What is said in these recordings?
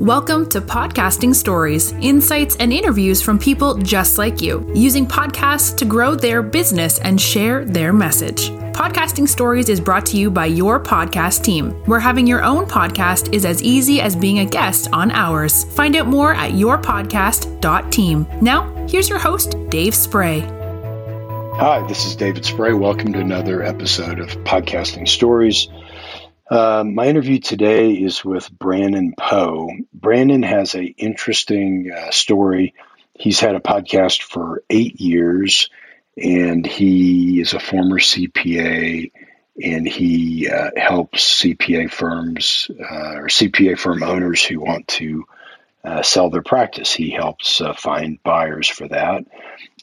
Welcome to Podcasting Stories, insights and interviews from people just like you, using podcasts to grow their business and share their message. Podcasting Stories is brought to you by your podcast team, where having your own podcast is as easy as being a guest on ours. Find out more at yourpodcast.team. Now, here's your host, Dave Spray. Hi, this is David Spray. Welcome to another episode of Podcasting Stories. Uh, my interview today is with Brandon Poe. Brandon has an interesting uh, story. He's had a podcast for eight years, and he is a former CPA, and he uh, helps CPA firms uh, or CPA firm owners who want to uh, sell their practice. He helps uh, find buyers for that,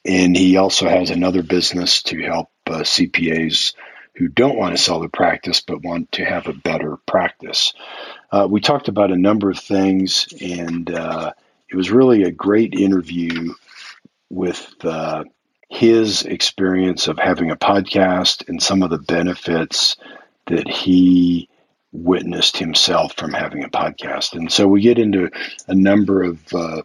and he also has another business to help CPAs who don't want to sell their practice but want to have a better practice. Uh, we talked about a number of things, and uh, it was really a great interview with uh, his experience of having a podcast and some of the benefits that he witnessed himself from having a podcast. And so we get into a number of uh,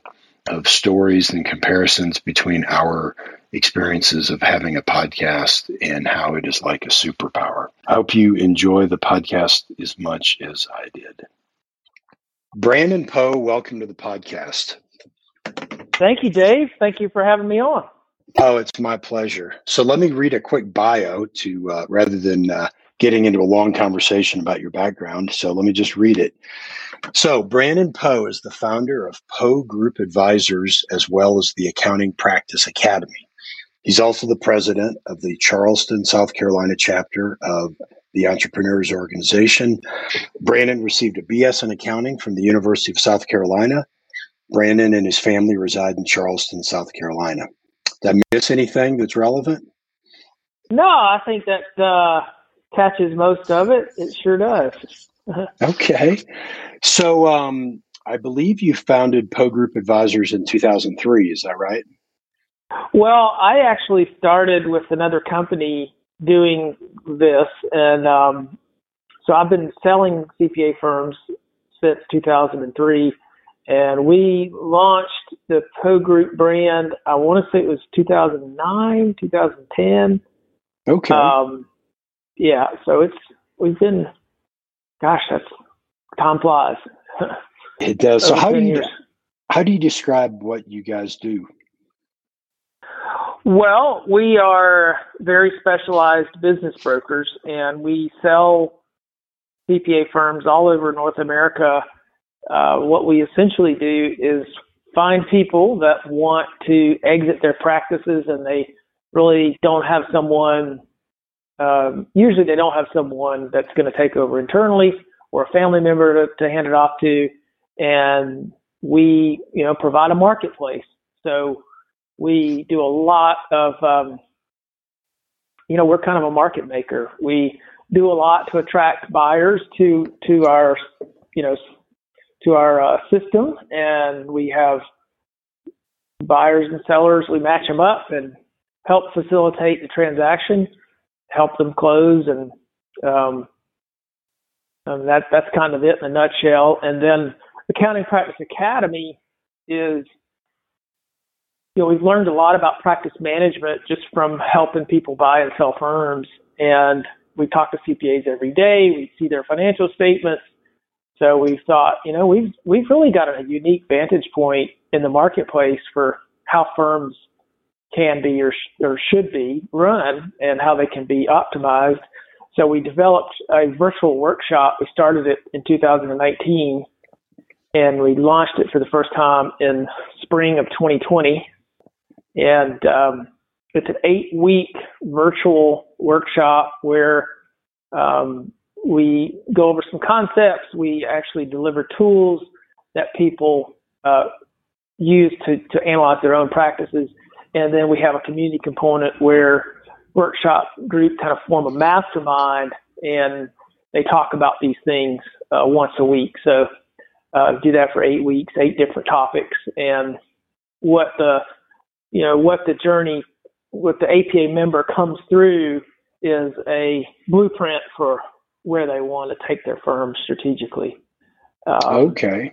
of stories and comparisons between our experiences of having a podcast and how it is like a superpower. I hope you enjoy the podcast as much as I did. Brandon Poe, welcome to the podcast. Thank you, Dave. Thank you for having me on. Oh, it's my pleasure. So let me read a quick bio to uh, rather than uh, getting into a long conversation about your background. So let me just read it. So, Brandon Poe is the founder of Poe Group Advisors as well as the Accounting Practice Academy. He's also the president of the Charleston, South Carolina chapter of the Entrepreneurs Organization. Brandon received a BS in accounting from the University of South Carolina. Brandon and his family reside in Charleston, South Carolina. Did I miss anything that's relevant? No, I think that uh, catches most of it. It sure does. okay. So um, I believe you founded Poe Group Advisors in 2003. Is that right? Well, I actually started with another company doing this, and um, so I've been selling CPA firms since 2003, and we launched the Poe Group brand. I want to say it was 2009, 2010. Okay. Um, yeah, so it's we've been, gosh, that's time flies. It does. So how do you years. how do you describe what you guys do? Well, we are very specialized business brokers, and we sell CPA firms all over North America. Uh, what we essentially do is find people that want to exit their practices and they really don't have someone um, usually they don't have someone that's going to take over internally or a family member to, to hand it off to, and we you know provide a marketplace. So we do a lot of um, you know we're kind of a market maker. We do a lot to attract buyers to to our you know to our uh, system, and we have buyers and sellers. We match them up and help facilitate the transaction help them close, and um, and that that's kind of it in a nutshell. And then Accounting Practice Academy is you know, we've learned a lot about practice management just from helping people buy and sell firms. And we talk to CPAs every day. We see their financial statements. So we thought, you know, we've we've really got a unique vantage point in the marketplace for how firms can be or, or should be run and how they can be optimized. So we developed a virtual workshop. We started it in 2019 and we launched it for the first time in spring of 2020. And um, it's an eight week virtual workshop where um, we go over some concepts. We actually deliver tools that people uh, use to, to analyze their own practices and then we have a community component where workshop group kind of form a mastermind and they talk about these things uh, once a week. So uh, do that for eight weeks, eight different topics, and what the you know what the journey what the APA member comes through is a blueprint for where they want to take their firm strategically. Um, okay.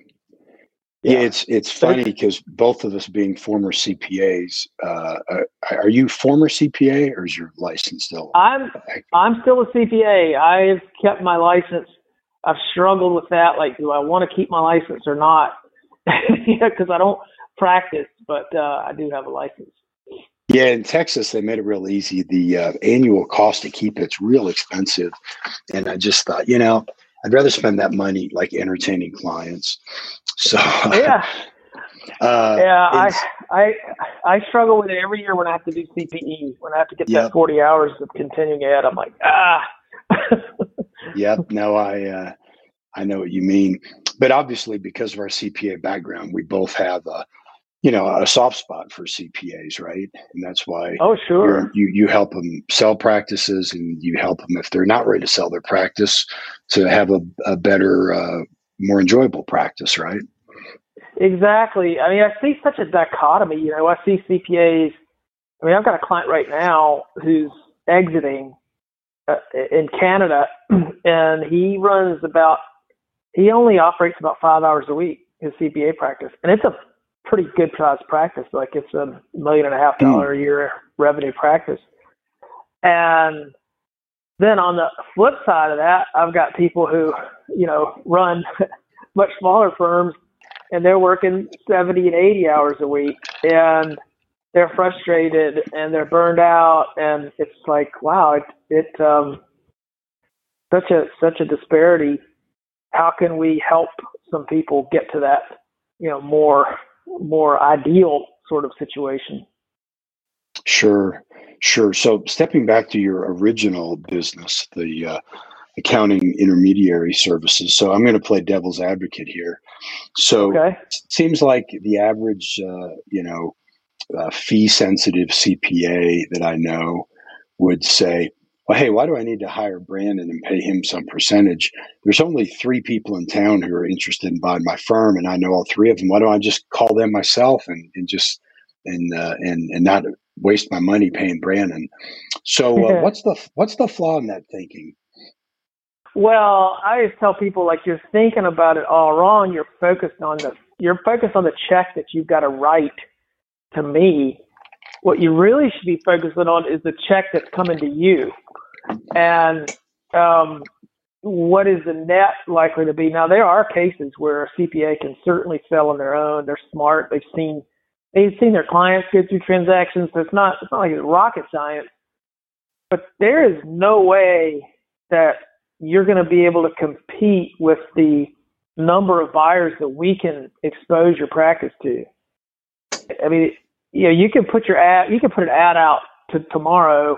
Yeah, it's it's funny because both of us being former CPAs, uh, are you former CPA or is your license still? I'm I'm still a CPA. I've kept my license. I've struggled with that. Like, do I want to keep my license or not? yeah, because I don't practice, but uh, I do have a license. Yeah, in Texas, they made it real easy. The uh, annual cost to keep it's real expensive, and I just thought, you know, I'd rather spend that money like entertaining clients. So yeah, uh, yeah, I I I struggle with it every year when I have to do CPE when I have to get yep. that forty hours of continuing ed. I'm like ah. yep. No, I uh, I know what you mean, but obviously because of our CPA background, we both have a you know a soft spot for CPAs, right? And that's why oh sure you you help them sell practices, and you help them if they're not ready to sell their practice to have a, a better, uh, more enjoyable practice, right? Exactly. I mean, I see such a dichotomy. You know, I see CPAs. I mean, I've got a client right now who's exiting uh, in Canada, and he runs about. He only operates about five hours a week his CPA practice, and it's a pretty good sized practice. Like it's a million and a half dollar a year revenue practice. And then on the flip side of that, I've got people who, you know, run much smaller firms and they're working 70 and 80 hours a week and they're frustrated and they're burned out and it's like, wow, it, it um, such a, such a disparity. How can we help some people get to that, you know, more more ideal sort of situation. Sure, sure. So stepping back to your original business, the uh, accounting intermediary services. So I'm going to play devil's advocate here. So okay. it seems like the average, uh, you know, uh, fee sensitive CPA that I know would say, well, hey, why do I need to hire Brandon and pay him some percentage? There's only three people in town who are interested in buying my firm, and I know all three of them. Why don't I just call them myself and, and just and uh, and and not waste my money paying Brandon? So, uh, what's the what's the flaw in that thinking? Well, I always tell people like you're thinking about it all wrong. You're focused on the you're focused on the check that you've got to write to me. What you really should be focusing on is the check that's coming to you and um, what is the net likely to be? Now, there are cases where a CPA can certainly sell on their own. They're smart. They've seen they've seen their clients get through transactions. So it's not it's not like it's rocket science. But there is no way that you're going to be able to compete with the number of buyers that we can expose your practice to. I mean, you know, you can put your ad, you can put an ad out to tomorrow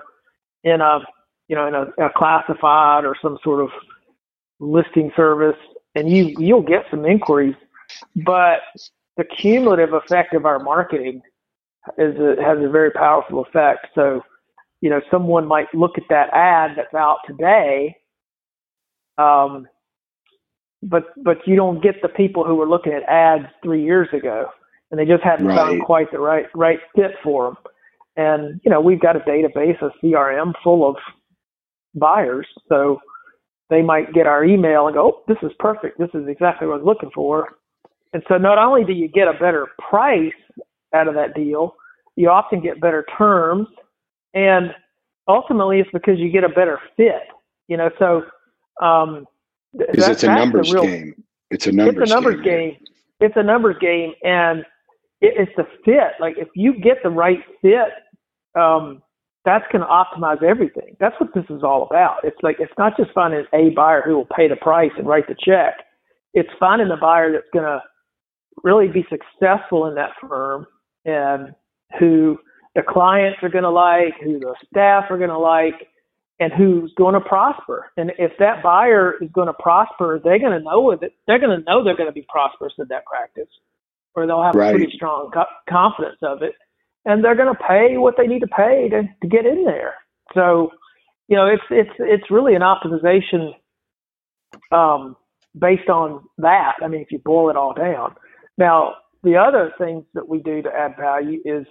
in a you know, in a, a classified or some sort of listing service, and you you'll get some inquiries, but the cumulative effect of our marketing is a, has a very powerful effect. So, you know, someone might look at that ad that's out today, um, but but you don't get the people who were looking at ads three years ago, and they just hadn't right. found quite the right right fit for them. And you know, we've got a database, a CRM full of buyers. So they might get our email and go, oh, this is perfect. This is exactly what I was looking for. And so not only do you get a better price out of that deal, you often get better terms. And ultimately, it's because you get a better fit. You know, so um, because it's a numbers real, game. It's a numbers. It's a numbers game. game. It's a numbers game, and it, it's the fit. Like if you get the right fit, um, that's going to optimize everything. That's what this is all about. It's like it's not just finding a buyer who will pay the price and write the check. It's finding the buyer that's going to really be successful in that firm and who the clients are going to like, who the staff are going to like, and who's going to prosper. And if that buyer is going to prosper, they're going to know it. They're going to know they're going to be prosperous in that practice, or they'll have right. a pretty strong co- confidence of it and they're going to pay what they need to pay to, to get in there. So, you know, it's it's it's really an optimization um, based on that. I mean, if you boil it all down. Now, the other things that we do to add value is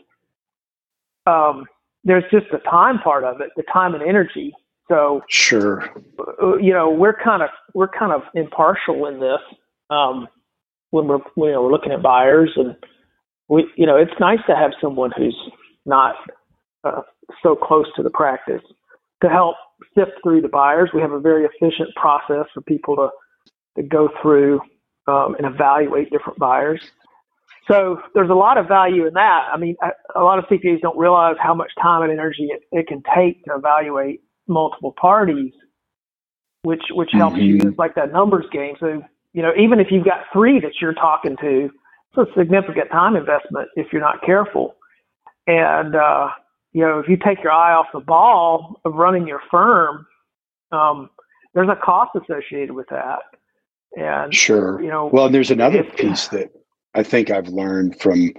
um, there's just the time part of it, the time and energy. So, sure, uh, you know, we're kind of we're kind of impartial in this. Um, when we're you know we're looking at buyers and we you know it's nice to have someone who's not uh, so close to the practice to help sift through the buyers. We have a very efficient process for people to to go through um, and evaluate different buyers. So there's a lot of value in that. I mean, a, a lot of CPAs don't realize how much time and energy it, it can take to evaluate multiple parties, which which helps mm-hmm. you. It's like that numbers game. So you know, even if you've got three that you're talking to, it's a significant time investment if you're not careful. And uh, you know, if you take your eye off the ball of running your firm, um, there's a cost associated with that. And sure, you know, well, there's another piece that I think I've learned from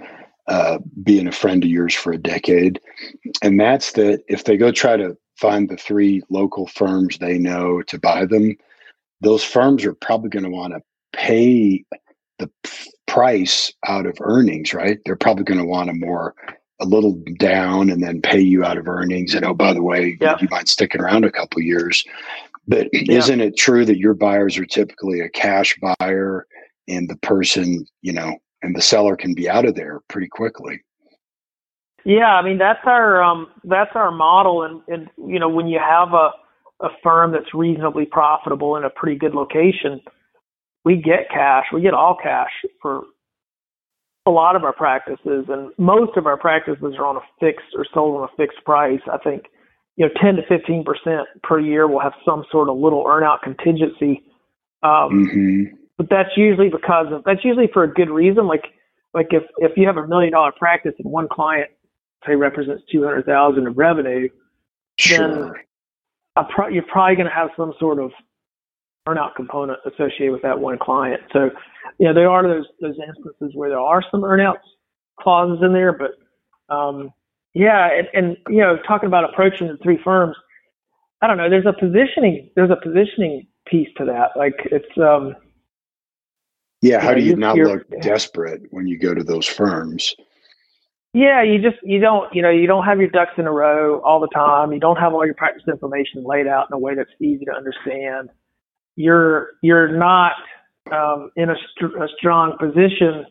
uh, being a friend of yours for a decade, and that's that if they go try to find the three local firms they know to buy them, those firms are probably going to want to pay the price out of earnings, right? They're probably going to want a more a little down and then pay you out of earnings. And oh, by the way, yeah. you might stick around a couple years. But isn't it true that your buyers are typically a cash buyer and the person, you know, and the seller can be out of there pretty quickly? Yeah, I mean that's our um, that's our model, and, and you know when you have a a firm that's reasonably profitable in a pretty good location, we get cash, we get all cash for a lot of our practices, and most of our practices are on a fixed or sold on a fixed price. I think you know 10 to 15 percent per year will have some sort of little earnout contingency. Um, mm-hmm. But that's usually because of that's usually for a good reason. Like like if if you have a million dollar practice and one client say represents 200,000 of revenue, sure. then pro- you're probably going to have some sort of earnout component associated with that one client. So, you know, there are those those instances where there are some earnouts clauses in there, but um, yeah, and, and you know, talking about approaching the three firms, I don't know. There's a positioning. There's a positioning piece to that. Like it's. um Yeah, how you know, do you not look desperate when you go to those firms? Yeah, you just you don't you know you don't have your ducks in a row all the time. You don't have all your practice information laid out in a way that's easy to understand you're you're not um, in a, st- a, strong position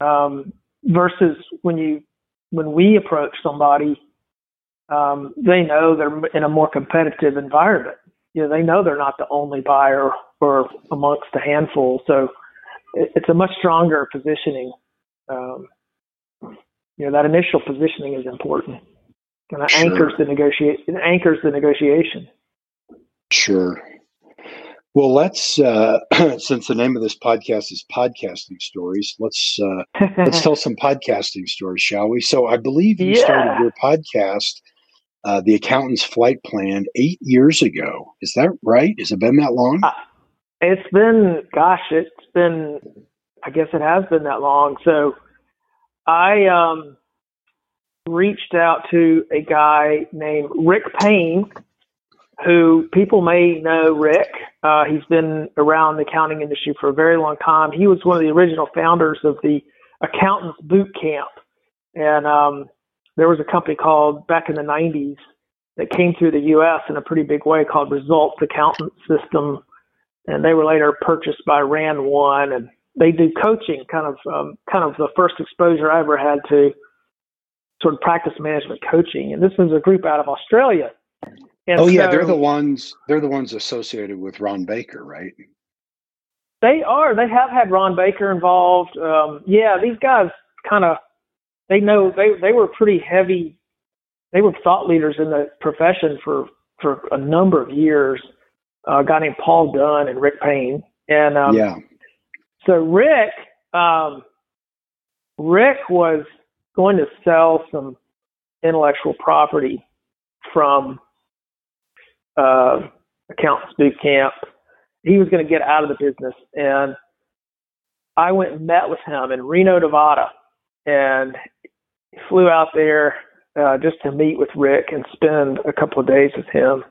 um, versus when you when we approach somebody, um, they know they're in a more competitive environment. You know, they know they're not the only buyer or amongst a handful, so it, it's a much stronger positioning. Um, you know, that initial positioning is important, and it sure. anchors the negotiate it anchors the negotiation. Sure. Well, let's uh, since the name of this podcast is podcasting stories, let's uh, let's tell some podcasting stories, shall we? So, I believe you yeah. started your podcast, uh, "The Accountant's Flight Plan," eight years ago. Is that right? Has it been that long? Uh, it's been, gosh, it's been. I guess it has been that long. So, I um, reached out to a guy named Rick Payne who people may know Rick. Uh, he's been around the accounting industry for a very long time. He was one of the original founders of the Accountants Boot Camp. And um, there was a company called back in the 90s that came through the U.S. in a pretty big way called Results Accountant System. And they were later purchased by Rand One. And they do coaching, kind of, um, kind of the first exposure I ever had to sort of practice management coaching. And this was a group out of Australia and oh yeah, so, they're the ones they're the ones associated with Ron Baker, right? They are. They have had Ron Baker involved. Um, yeah, these guys kind of they know they they were pretty heavy. They were thought leaders in the profession for for a number of years. Uh, a guy named Paul Dunn and Rick Payne, and um, yeah. So Rick, um, Rick was going to sell some intellectual property from uh, accountants boot camp. He was going to get out of the business, and I went and met with him in Reno, Nevada, and flew out there uh, just to meet with Rick and spend a couple of days with him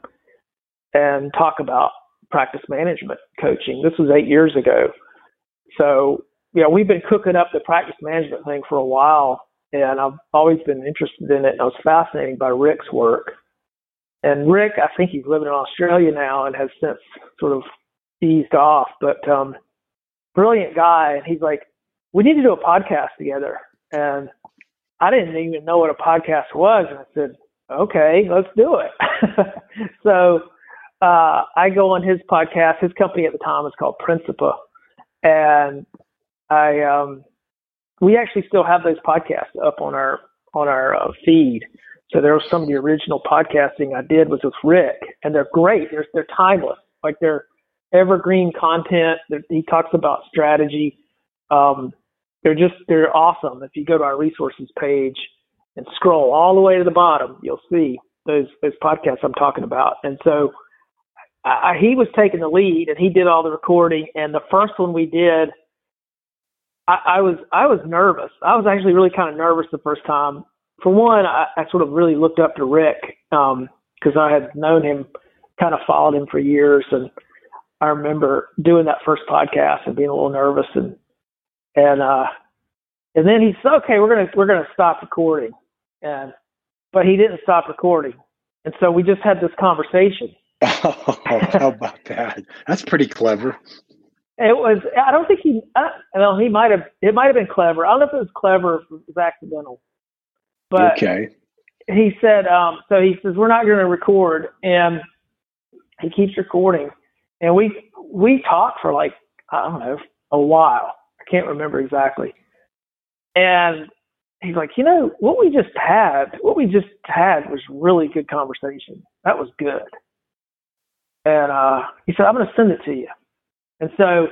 and talk about practice management coaching. This was eight years ago. So, you know, we've been cooking up the practice management thing for a while, and I've always been interested in it. I was fascinated by Rick's work. And Rick, I think he's living in Australia now and has since sort of eased off. But um, brilliant guy, and he's like, "We need to do a podcast together." And I didn't even know what a podcast was, and I said, "Okay, let's do it." so uh, I go on his podcast. His company at the time was called Principa, and I um, we actually still have those podcasts up on our on our uh, feed. So there was some of the original podcasting I did was with Rick, and they're great. They're they're timeless, like they're evergreen content. They're, he talks about strategy. Um, they're just they're awesome. If you go to our resources page and scroll all the way to the bottom, you'll see those those podcasts I'm talking about. And so I, he was taking the lead, and he did all the recording. And the first one we did, I, I was I was nervous. I was actually really kind of nervous the first time. For one, I, I sort of really looked up to Rick because um, I had known him, kind of followed him for years, and I remember doing that first podcast and being a little nervous and and uh and then he said, okay, we're gonna we're gonna stop recording, and but he didn't stop recording, and so we just had this conversation. Oh, how about that? That's pretty clever. It was. I don't think he. Uh, well, he might have. It might have been clever. I don't know if it was clever. If it was accidental. But okay. He said. Um. So he says we're not going to record, and he keeps recording, and we we talked for like I don't know a while. I can't remember exactly. And he's like, you know, what we just had, what we just had was really good conversation. That was good. And uh, he said, I'm going to send it to you. And so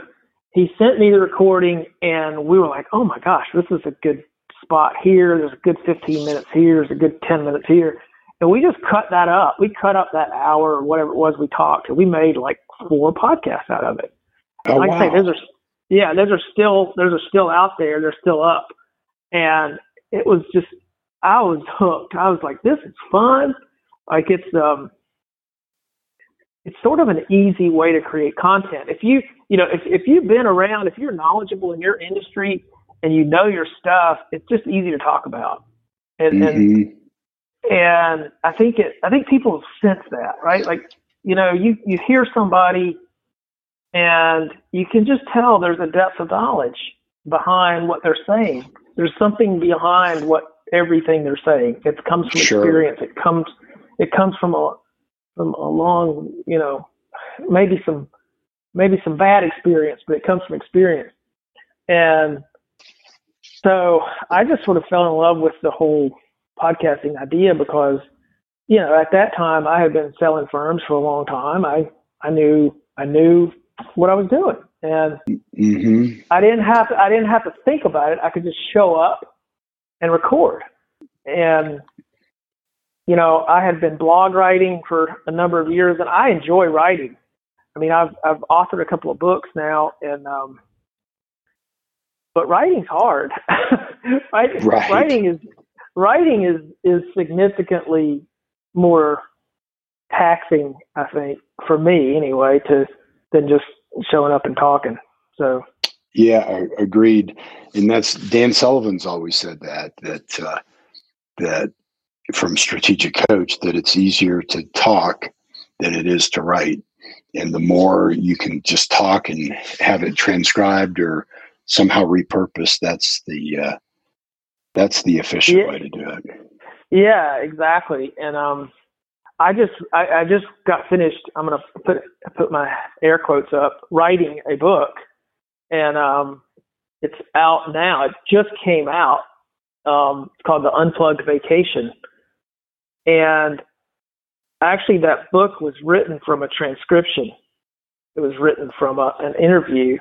he sent me the recording, and we were like, oh my gosh, this is a good spot here. There's a good 15 minutes here. There's a good 10 minutes here. And we just cut that up. We cut up that hour or whatever it was we talked, and we made like four podcasts out of it. Oh, like wow. I say, those are yeah, those are still those are still out there. They're still up, and it was just I was hooked. I was like, this is fun. Like it's um, it's sort of an easy way to create content. If you you know if if you've been around, if you're knowledgeable in your industry and you know your stuff, it's just easy to talk about. And Mhm. and and I think it I think people sense that, right? Like, you know, you you hear somebody and you can just tell there's a depth of knowledge behind what they're saying. There's something behind what everything they're saying. It comes from Sure. experience. It comes it comes from a from a long, you know, maybe some maybe some bad experience, but it comes from experience. And so I just sort of fell in love with the whole podcasting idea because, you know, at that time I had been selling firms for a long time. I I knew I knew what I was doing, and hmm I didn't have to, I didn't have to think about it. I could just show up and record. And you know, I had been blog writing for a number of years, and I enjoy writing. I mean, I've I've authored a couple of books now, and um, but writing's hard. Write- Right. Writing is writing is is significantly more taxing, I think, for me anyway, to than just showing up and talking. So Yeah, I, agreed. And that's Dan Sullivan's always said that that uh, that from Strategic Coach that it's easier to talk than it is to write. And the more you can just talk and have it transcribed or somehow repurposed, that's the uh, that's the efficient Yeah. way to do it. Yeah, exactly. And um, I just I, I just got finished. I'm gonna put put my air quotes up. Writing a book, and um, it's out now. It just came out. Um, it's called The Unplugged Vacation, and actually that book was written from a transcription. It was written from a, an interview.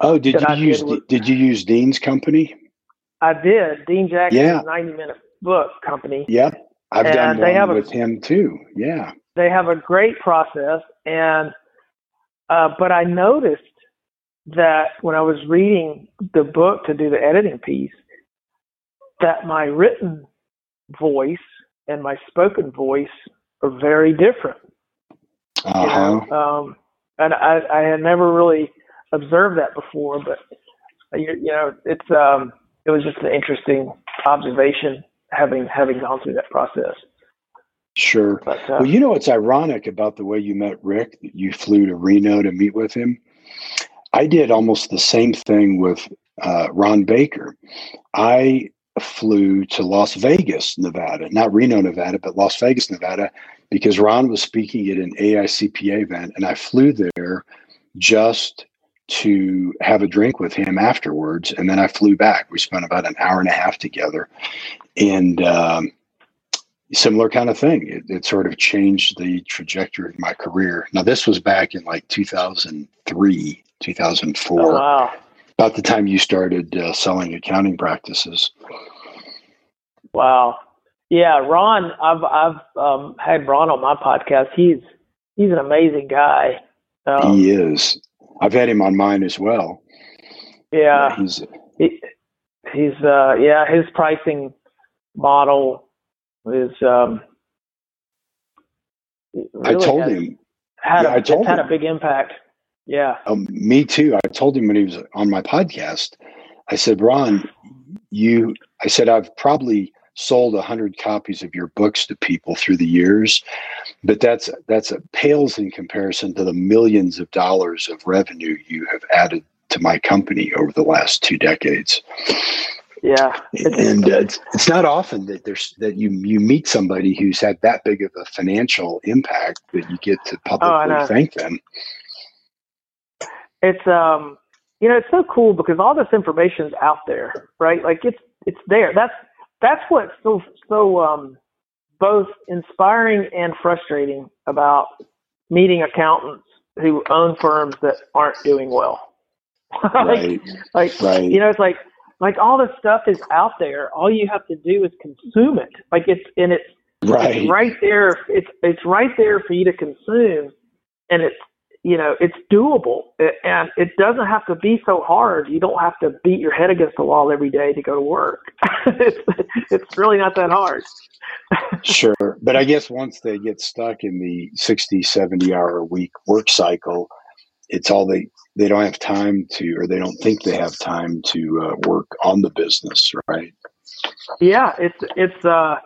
Oh, did you I use did did you use Dean's company? I did Dean Jackson's Yeah. 90 minute book company. Yep, I've done they have a- with him too. Yeah. they have a great process and uh, but i noticed that when i was reading the book to do the editing piece that my written voice and my spoken voice are very different Uh huh. know? um, and I, I had never really observed that before but uh, you, you know it's um, it was just an interesting observation having having gone through that process Sure. but uh, Well, you know it's ironic about the way you met Rick? that You flew to Reno to meet with him. I did almost the same thing with uh, Ron Baker. I flew to Las Vegas, Nevada, not Reno, Nevada, but Las Vegas, Nevada, because Ron was speaking at an AICPA event, and I flew there just to have a drink with him afterwards, and then I flew back. We spent about an hour and a half together, and um, similar kind of thing. It, it, sort of changed the trajectory of my career. Now, this was back in like 2003, 2004. Oh, wow. About the time you started uh, selling accounting practices. Wow. Yeah, Ron, I've I've um, had Ron on my podcast. He's he's an amazing guy. Um, he is. I've had him on mine as well. Yeah, yeah he's he, he's uh, yeah his pricing model is. Um, really I told him. Had yeah, a, I told had him. a big impact. Yeah. Um, me too. I told him when he was on my podcast. I said, Ron, you. I said I've probably sold a hundred copies of your books to people through the years, but that's that's a pales in comparison to the millions of dollars of revenue you have added to my company over the last two decades. Yeah, and uh, it's, it's not often that there's that you you meet somebody who's had that big of a financial impact that you get to oh, publicly oh, thank them. It's um, you know, it's so cool because all this information is out there, right? Like it's it's there. That's that's what's so so um, both inspiring and frustrating about meeting accountants who own firms that aren't doing well. like, right. like right. you know, it's like like all the stuff is out there. All you have to do is consume it. Like it's and it's right, it's right there. It's it's right there for you to consume, and it's you know, it's doable and it doesn't have to be so hard. You don't have to beat your head against the wall every day to go to work. it's, it's really not that hard. sure. But I guess once they get stuck in the 60, 70 hour a week work cycle, it's all they, they don't have time to, or they don't think they have time to uh, work on the business. Right. Yeah. It's, it's, uh,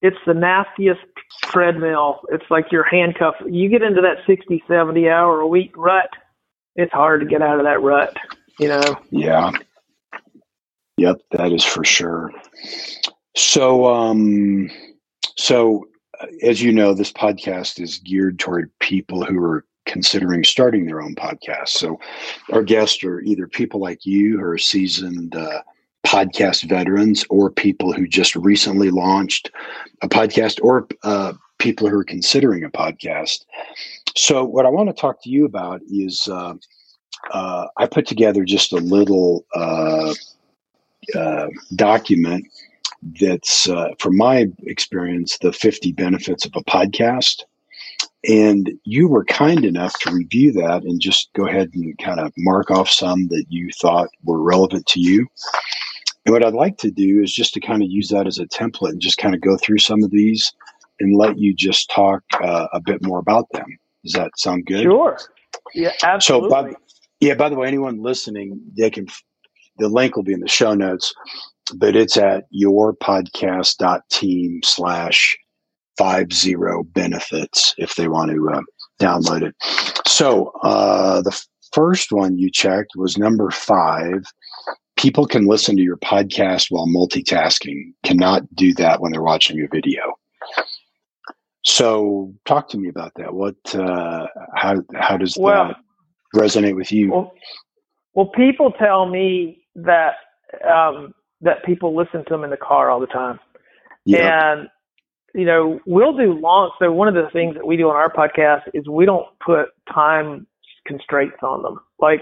it's the nastiest treadmill. It's like you're handcuffed. You get into that 60, 70 hour a week rut, it's hard to get out of that rut, you know? Yeah. Yep, that is for sure. So, um, so uh, as you know, this podcast is geared toward people who are considering starting their own podcast. So, our guests are either people like you who are seasoned uh, podcast veterans or people who just recently launched a podcast or uh, people who are considering a podcast. So, what I want to talk to you about is uh, uh, I put together just a little uh, uh, document that's, uh, from my experience, the 50 benefits of a podcast. And you were kind enough to review that and just go ahead and kind of mark off some that you thought were relevant to you. And what I'd like to do is just to kind of use that as a template and just kind of go through some of these and let you just talk uh, a bit more about them. Does that sound good? Sure. Yeah, absolutely. So, by, yeah, by the way, anyone listening, they can, the link will be in the show notes, but it's at yourpodcast.team slash five zero benefits if they want to uh, download it. So, uh, the first one you checked was number five people can listen to your podcast while multitasking, cannot do that when they're watching your video. So, talk to me about that. What, uh, how, how does well, that resonate with you? Well, well, people tell me that um, that people listen to them in the car all the time, yep. and you know, we'll do long. So, one of the things that we do on our podcast is we don't put time constraints on them. Like,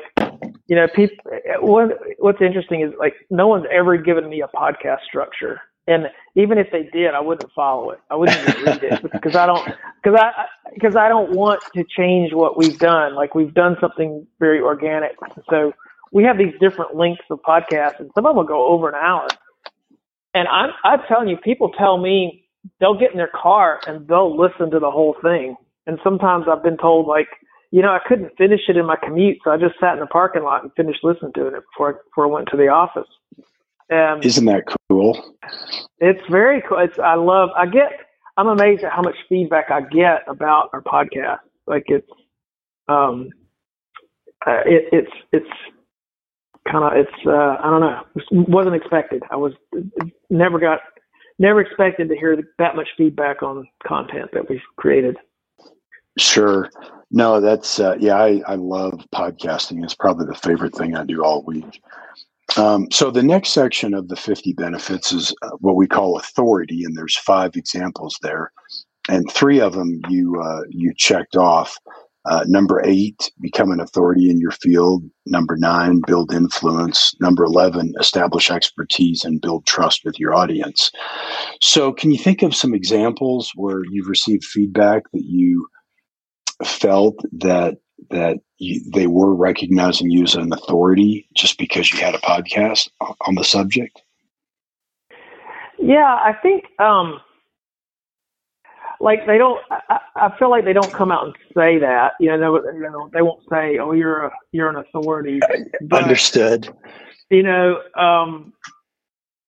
you know, people. What What's interesting is like no one's ever given me a podcast structure, and even if they did, I wouldn't follow it. I wouldn't even read it because I don't because I because I don't want to change what we've done. Like we've done something very organic. So we have these different lengths of podcasts, and some of them will go over an hour. And I'm I'm telling you, people tell me they'll get in their car and they'll listen to the whole thing. And sometimes I've been told like you know, I couldn't finish it in my commute, so I just sat in the parking lot and finished listening to it before I, before I went to the office. Um, Isn't that cool? It's very cool. It's I love. I get. I'm amazed at how much feedback I get about our podcast. Like it's, um, uh, it, it's it's kind of it's uh, I don't know it wasn't expected. I was never got never expected to hear that much feedback on content that we've created. Sure. No, that's uh, yeah. I I love podcasting. It's probably the favorite thing I do all week. Um, so the next section of the 50 benefits is uh, what we call authority, and there's five examples there, and three of them you uh, you checked off. Uh, number eight, become an authority in your field. Number nine, build influence. Number 11, establish expertise and build trust with your audience. So, can you think of some examples where you've received feedback that you felt that that you, they were recognizing you as an authority just because you had a podcast on the subject? Yeah, I think um, like they don't. I, I feel like they don't come out and say that. You know, they, you know, they won't say, "Oh, you're a you're an authority." But, Understood. You know, um,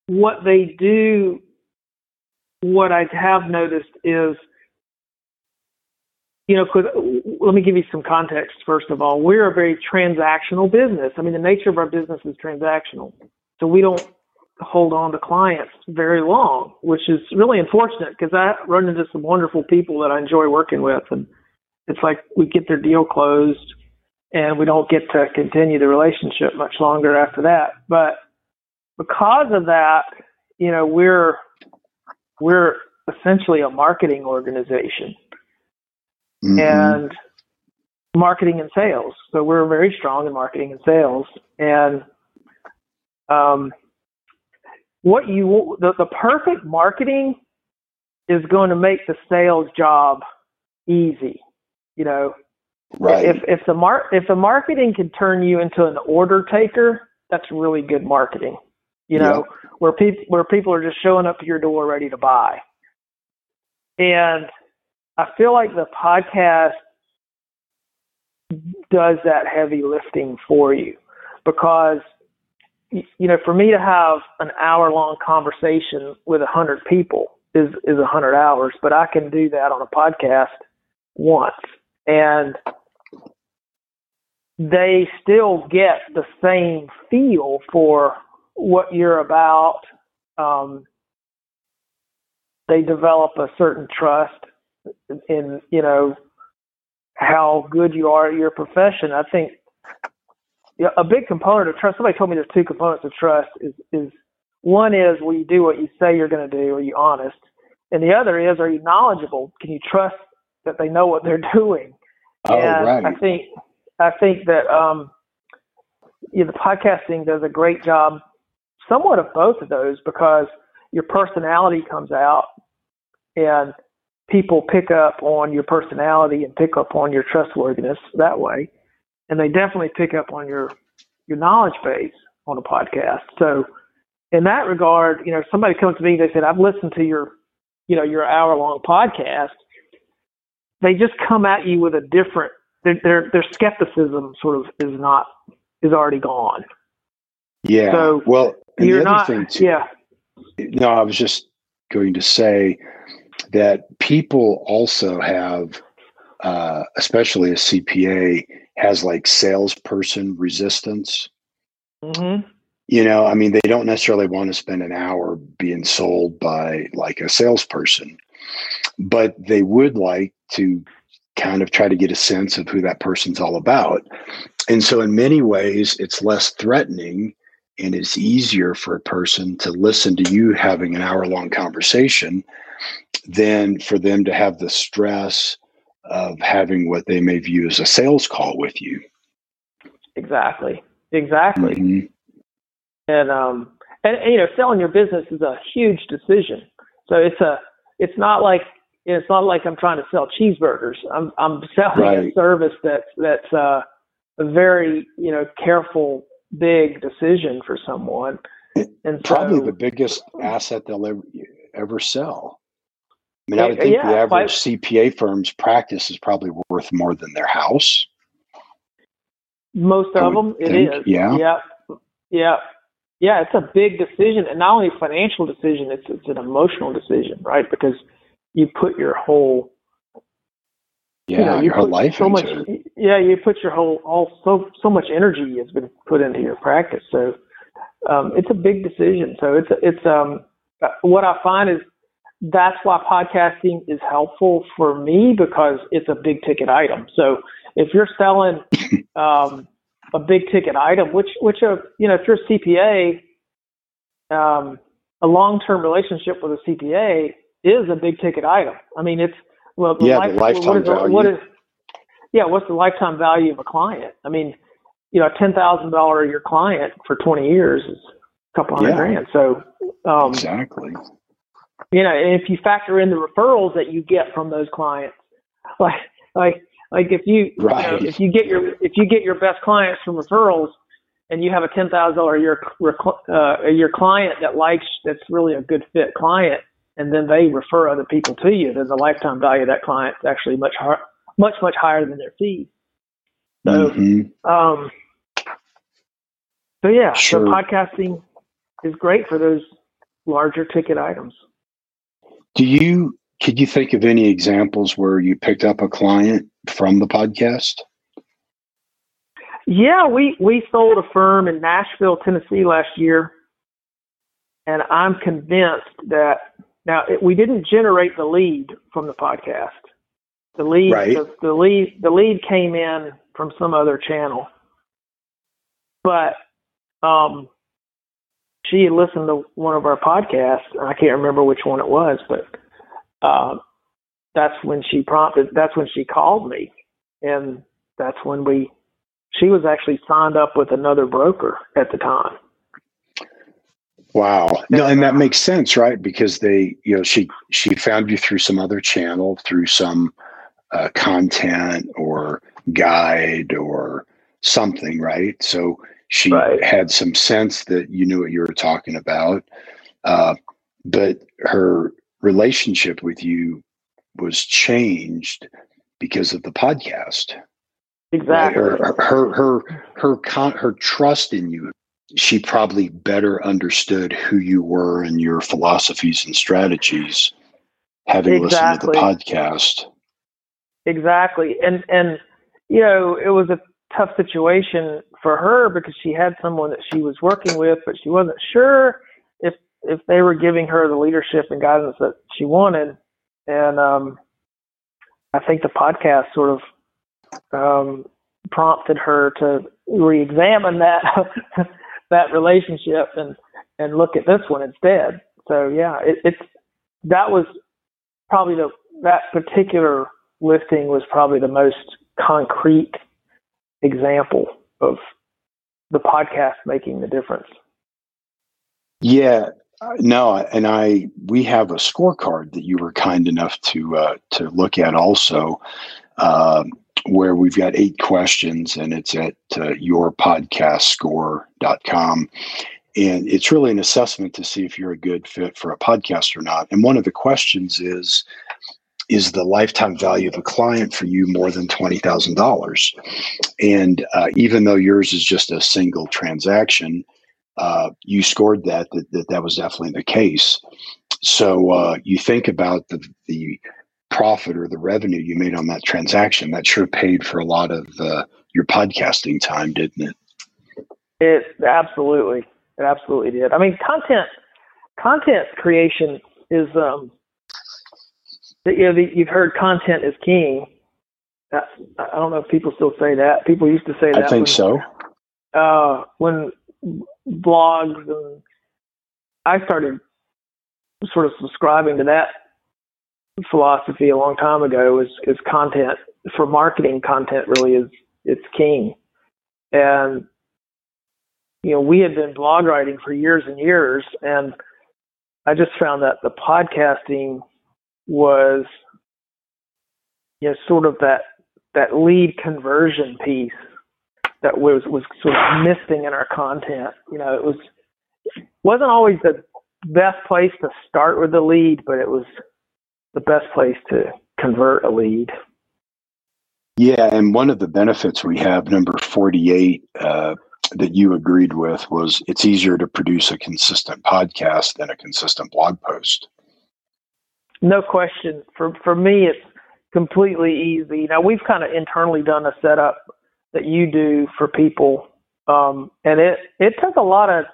what they do. What I have noticed is you know, cause, let me give you some context first of all. We're a very transactional business. I mean, the nature of our business is transactional. So we don't hold on to clients very long, which is really unfortunate because I run into some wonderful people that I enjoy working with. And it's like we get their deal closed and we don't get to continue the relationship much longer after that. But because of that, you know, we're, we're essentially a marketing organization mm-hmm. and marketing and sales. So we're very strong in marketing and sales. And um, what you the, the perfect marketing is going to make the sales job easy. You know, right. if if the mar- if the marketing can turn you into an order taker, that's really good marketing. You know, yep. where people where people are just showing up to your door ready to buy. And I feel like the podcast does that heavy lifting for you because you know for me to have an hour long conversation with a hundred people is is a hundred hours but i can do that on a podcast once. And they still get the same feel for what you're about. Um, they develop a certain trust in you know how good you are at your profession. I think a big component of trust. Somebody told me there's two components of trust. Is is one is will you do what you say you're going to do? Are you honest? And the other is are you knowledgeable? Can you trust that they know what they're doing? Oh, and right. I think I think that um, you know, the podcasting does a great job, somewhat of both of those, because your personality comes out, and people pick up on your personality and pick up on your trustworthiness that way. And they definitely pick up on your your knowledge base on a podcast. So in that regard, you know, somebody comes to me, and they said, I've listened to your, you know, your hour long podcast. They just come at you with a different their, their their skepticism sort of is not is already gone. Yeah. So well, you're not. Too, yeah. No, I was just going to say that people also have, uh, especially a CPA, has like salesperson resistance. Mm-hmm. You know, I mean, they don't necessarily want to spend an hour being sold by like a salesperson, but they would like to kind of try to get a sense of who that person's all about. And so, in many ways, it's less threatening and it's easier for a person to listen to you having an hour long conversation than for them to have the stress of having what they may view as a sales call with you. Exactly. Exactly. Mm-hmm. And um and, and, you know, selling your business is a huge decision. So it's a it's not like it's not like I'm trying to sell cheeseburgers. I'm I'm selling right. a service that's that's uh, a very you know careful big decision for someone. And probably so, the biggest asset they'll ever ever sell. I mean, I would think yeah, the average CPA firm's practice is probably worth more than their house. Most of them, it think. is. Yeah. Yeah. Yeah. Yeah. It's a big decision, and not only a financial decision; it's it's an emotional decision, right? Because you put your whole yeah you know, you your whole life so into much it. Yeah, you put your whole all so so much energy has been put into your practice. So um, it's a big decision. So it's it's um what I find is that's why podcasting is helpful for me because it's a big ticket item. So if you're selling um, a big ticket item, which which uh, you know if you're a CPA, um, a long term relationship with a CPA is a big ticket item. I mean, it's well, yeah, life, the lifetime what is, value. What is, yeah, what's the lifetime value of a client? I mean, you know, a ten thousand dollar a year client for twenty years is a couple hundred yeah. grand. So um, exactly. You know, and if you factor in the referrals that you get from those clients, like like like if you, right. you know, if you get your if you get your best clients from referrals, and you have a ten thousand dollar a year uh, a year client that likes that's really a good fit client, and then they refer other people to you, then the lifetime value of that client is actually much higher, much much higher than their fees. So, mm-hmm. um, so yeah, sure. so podcasting is great for those larger ticket items. Do you could you think of any examples where you picked up a client from the podcast? Yeah, we we sold a firm in Nashville, Tennessee last year, and I'm convinced that now it, we didn't generate the lead from the podcast. The lead, right. the, the lead, the lead came in from some other channel, but um, she had listened to one of our podcasts. I can't remember which one it was, but uh, that's when she prompted. That's when she called me, and that's when we. She was actually signed up with another broker at the time. Wow. No, and that makes sense, right? Because they, you know, she she found you through some other channel, through some uh, content or guide or something, right? So she right. had some sense that you knew what you were talking about, uh, but her relationship with you was changed because of the podcast. Exactly. Right? Her her her her con- her trust in you. She probably better understood who you were and your philosophies and strategies, having exactly. listened to the podcast. Exactly, and and you know it was a tough situation for her because she had someone that she was working with, but she wasn't sure if if they were giving her the leadership and guidance that she wanted and um, I think the podcast sort of um, prompted her to re-examine that that relationship and and look at this one instead. So yeah, it, it's that was probably the that particular listing was probably the most concrete example of the podcast making the difference. Yeah, no, and I we have a scorecard that you were kind enough to uh, to look at also, uh, where we've got eight questions, and it's at uh, yourpodcastscore.com. And it's really an assessment to see if you're a good fit for a podcast or not. And one of the questions is Is the lifetime value of a client for you more than $20,000? And uh, even though yours is just a single transaction, uh, you scored that, that, that that was definitely the case. So uh, you think about the the profit or the revenue you made on that transaction. That sure paid for a lot of uh, your podcasting time, didn't it? It absolutely, it absolutely did. I mean, content content creation is um, you know the, you've heard content is king. I don't know if people still say that. People used to say that. I think when, so. Uh, when blogs and I started sort of subscribing to that philosophy a long time ago is is content for marketing content really is it's king and you know we had been blog writing for years and years and i just found that the podcasting was you know sort of that that lead conversion piece that was was sort of missing in our content. You know, it was wasn't always the best place to start with the lead, but it was the best place to convert a lead. Yeah, and one of the benefits we have, number forty-eight, uh, that you agreed with, was it's easier to produce a consistent podcast than a consistent blog post. No question. For for me, it's completely easy. Now we've kind of internally done a setup that you do for people, um, and it it took a lot of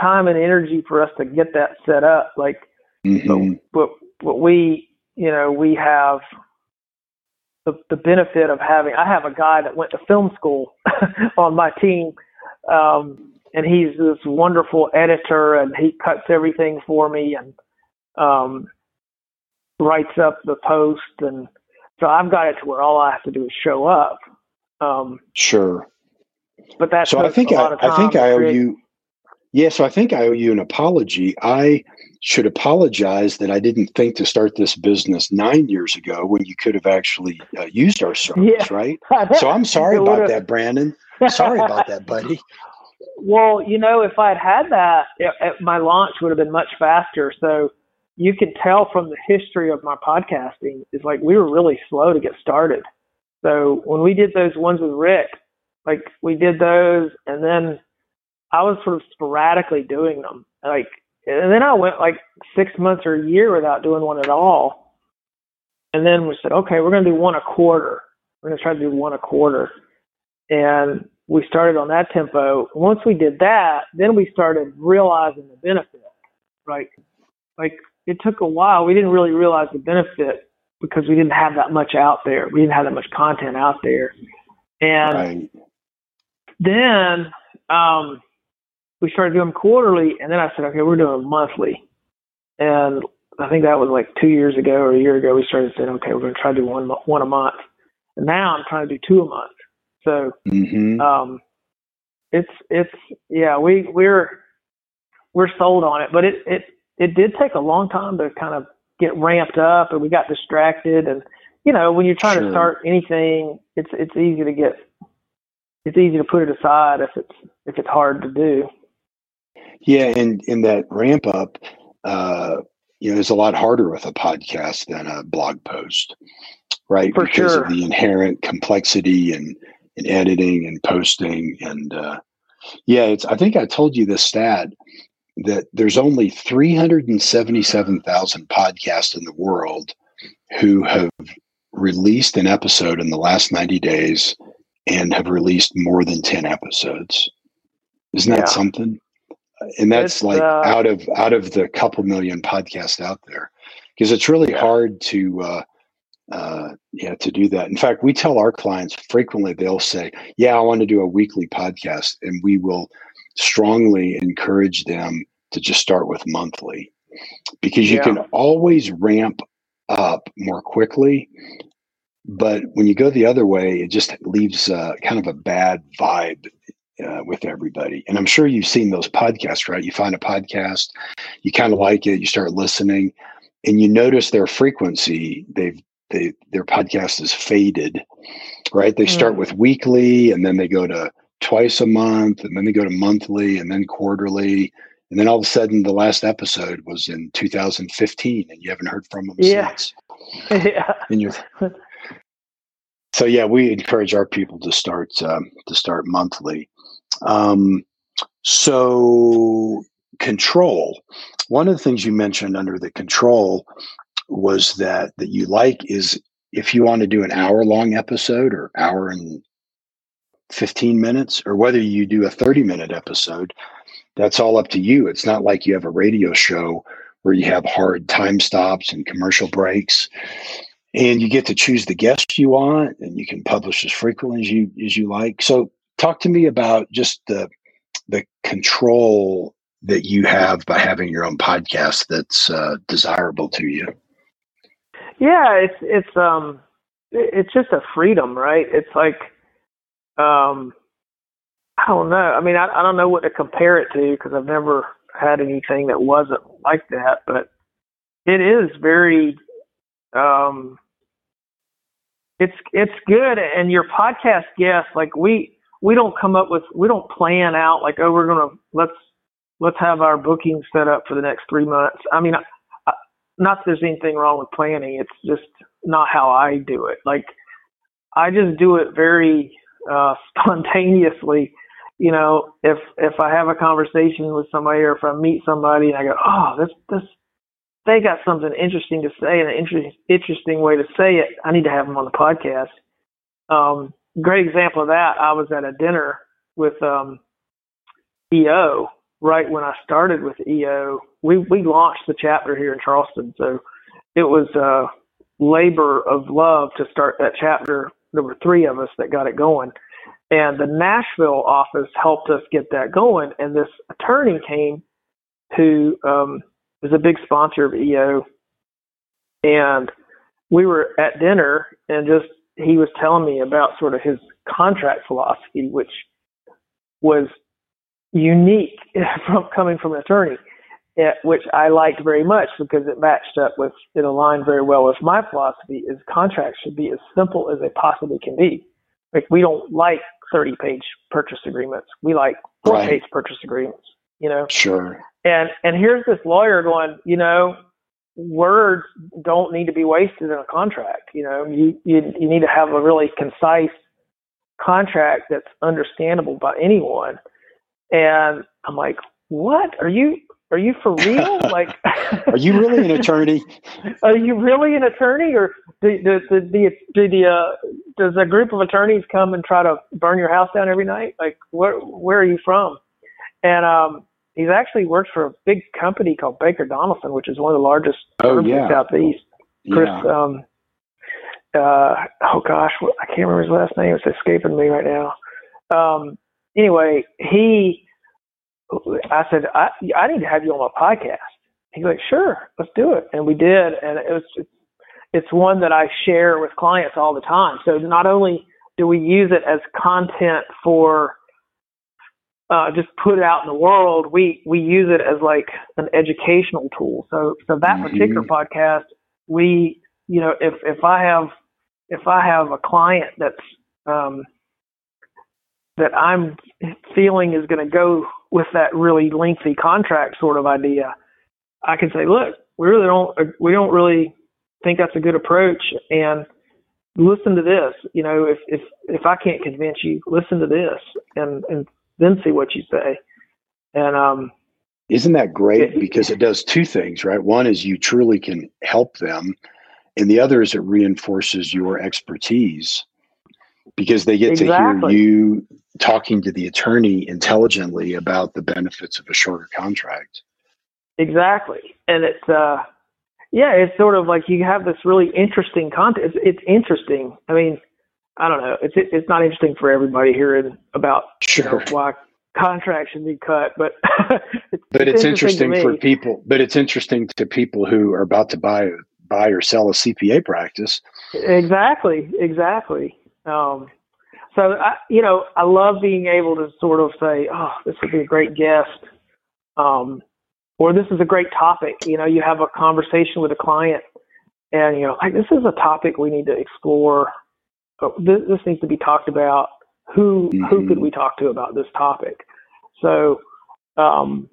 time and energy for us to get that set up. Like, Mhm. but but we you know we have the the benefit of having. I have a guy that went to film school on my team. Um, and he's this wonderful editor and he cuts everything for me and um writes up the post and so I've got it to where all I have to do is show up. Um Sure. but that's So I think I, I think I owe create- you. Yeah, so I think I owe you an apology. I should apologize that I didn't think to start this business nine years ago when you could have actually uh, used our service, Yeah. right? So I'm sorry about that, Brandon. Sorry about that, buddy. Well, you know, if I'd had that, it, it, my launch would have been much faster. So you can tell from the history of my podcasting, is like we were really slow to get started. So when we did those ones with Rick, like we did those, and then I was sort of sporadically doing them. Like, and then I went like six months or a year without doing one at all. And then we said, okay, we're going to do one a quarter. We're to try to do one a quarter. And we started on that tempo. Once we did that, then we started realizing the benefit. Right? Like it took a while. We didn't really realize the benefit because we didn't have that much out there. We didn't have that much content out there. And Right. then um, we started doing quarterly, and then I said, okay, we're doing monthly. And I think that was like two years ago or a year ago. We started saying, okay, we're going to try to do one one a month. And now I'm trying to do two a month. So hmm um, it's it's yeah, we we're we're sold on it, but it it it did take a long time to kind of get ramped up, and we got distracted, and you know when you're trying Sure. to start anything, it's it's easy to get it's easy to put it aside if it's if it's hard to do. Yeah, and in that ramp up, uh, you know, is a lot harder with a podcast than a blog post, right? For because sure. of the inherent complexity and, and editing and posting and uh, yeah, it's. I think I told you the stat that there's only 377,000 podcasts in the world who have released an episode in the last 90 days and have released more than 10 episodes. Isn't that Yeah. something? And that's It's, like uh, out of out of the couple million podcasts out there, because it's really Yeah. hard to uh, uh, yeah to do that. In fact, we tell our clients frequently they'll say, "Yeah, I want to do a weekly podcast," and we will strongly encourage them to just start with monthly, because you Yeah. can always ramp up more quickly. But when you go the other way, it just leaves uh, kind of a bad vibe uh, with everybody. And I'm sure you've seen those podcasts, right? You find a podcast, you kind of like it, you start listening, and you notice their frequency. They've they their podcast is faded, right? They start Mm. with weekly, and then they go to twice a month, and then they go to monthly, and then quarterly. And then all of a sudden, the last episode was in 2015, and you haven't heard from them Yeah. since. yeah. And you're so yeah, we encourage our people to start um, to start monthly. Um, so control. One of the things you mentioned under the control was that that you like is if you want to do an hour long episode or hour and 15 minutes or whether you do a 30 minute episode that's all up to you. It's not like you have a radio show where you have hard time stops and commercial breaks and you get to choose the guests you want and you can publish as frequently as you as you like. So talk to me about just the the control that you have by having your own podcast that's uh, desirable to you. Yeah, it's it's um it's just a freedom, right? It's like um I don't know. I mean, I I don't know what to compare it to because I've never had anything that wasn't like that, but it is very um it's it's good and your podcast guests like we we don't come up with we don't plan out like oh we're to let's let's have our booking set up for the next 3 months. I mean, I, not that there's anything wrong with planning. It's just not how I do it. Like I just do it very uh, spontaneously. You know, if if I have a conversation with somebody or if I meet somebody and I go, oh, this this they got something interesting to say and an inter- interesting way to say it, I need to have them on the podcast. Um, great example of that. I was at a dinner with um, EO right when I started with EO. We we launched the chapter here in Charleston, so it was a labor of love to start that chapter. There were three of us that got it going, and the Nashville office helped us get that going. And this attorney came who um, was a big sponsor of EO, and we were at dinner and just he was telling me about sort of his contract philosophy, which was unique from coming from an attorney, eh, which I liked very much because it matched up with it aligned very well with my philosophy. Is contracts should be as simple as they possibly can be. Like we don't like 30 page purchase agreements. We like four right. page purchase agreements. You know. Sure. And and here's this lawyer going, you know, words don't need to be wasted in a contract. You know, you you you need to have a really concise contract that's understandable by anyone. And I'm like, what? Are you are you for real? Like, are you really an attorney? are you really an attorney, or do, do, do, do, do the uh, does a group of attorneys come and try to burn your house down every night? Like, where where are you from? And um, he's actually worked for a big company called Baker Donelson, which is one of the largest oh, firms yeah. in the Southeast. Chris, yeah. um, uh, oh gosh, I can't remember his last name. It's escaping me right now. Um, anyway, he, I said, I, I need to have you on my podcast. He's like, sure, let's do it. And we did. And it was, it's one that I share with clients all the time. So not only do we use it as content for, uh, just put it out in the world, we, we use it as like an educational tool. So, so that mm-hmm. particular podcast, we, you know, if, if I have, if I have a client that's, um, that I'm feeling is going to go with that really lengthy contract sort of idea, I can say, look, we really don't we don't really think that's a good approach, and listen to this. You know, if if if I can't convince you, listen to this, and and then see what you say. And um, isn't that great? It, because it does two things, right? One is you truly can help them, and the other is it reinforces your expertise because they get exactly. to hear you talking to the attorney intelligently about the benefits of a shorter contract. Exactly. And it's uh yeah, it's sort of like you have this really interesting content. It's, it's interesting. I mean, I don't know. It's it's not interesting for everybody hearing about sure. you know, why contracts should be cut, but it's, but it's, it's interesting, interesting for people. But it's interesting to people who are about to buy buy or sell a CPA practice. Exactly. Exactly. Um, so I, you know, I love being able to sort of say, "Oh, this would be a great guest," um, or "This is a great topic." You know, you have a conversation with a client, and you know, like this is a topic we need to explore. This, this needs to be talked about. Who mm-hmm. who could we talk to about this topic? So, um,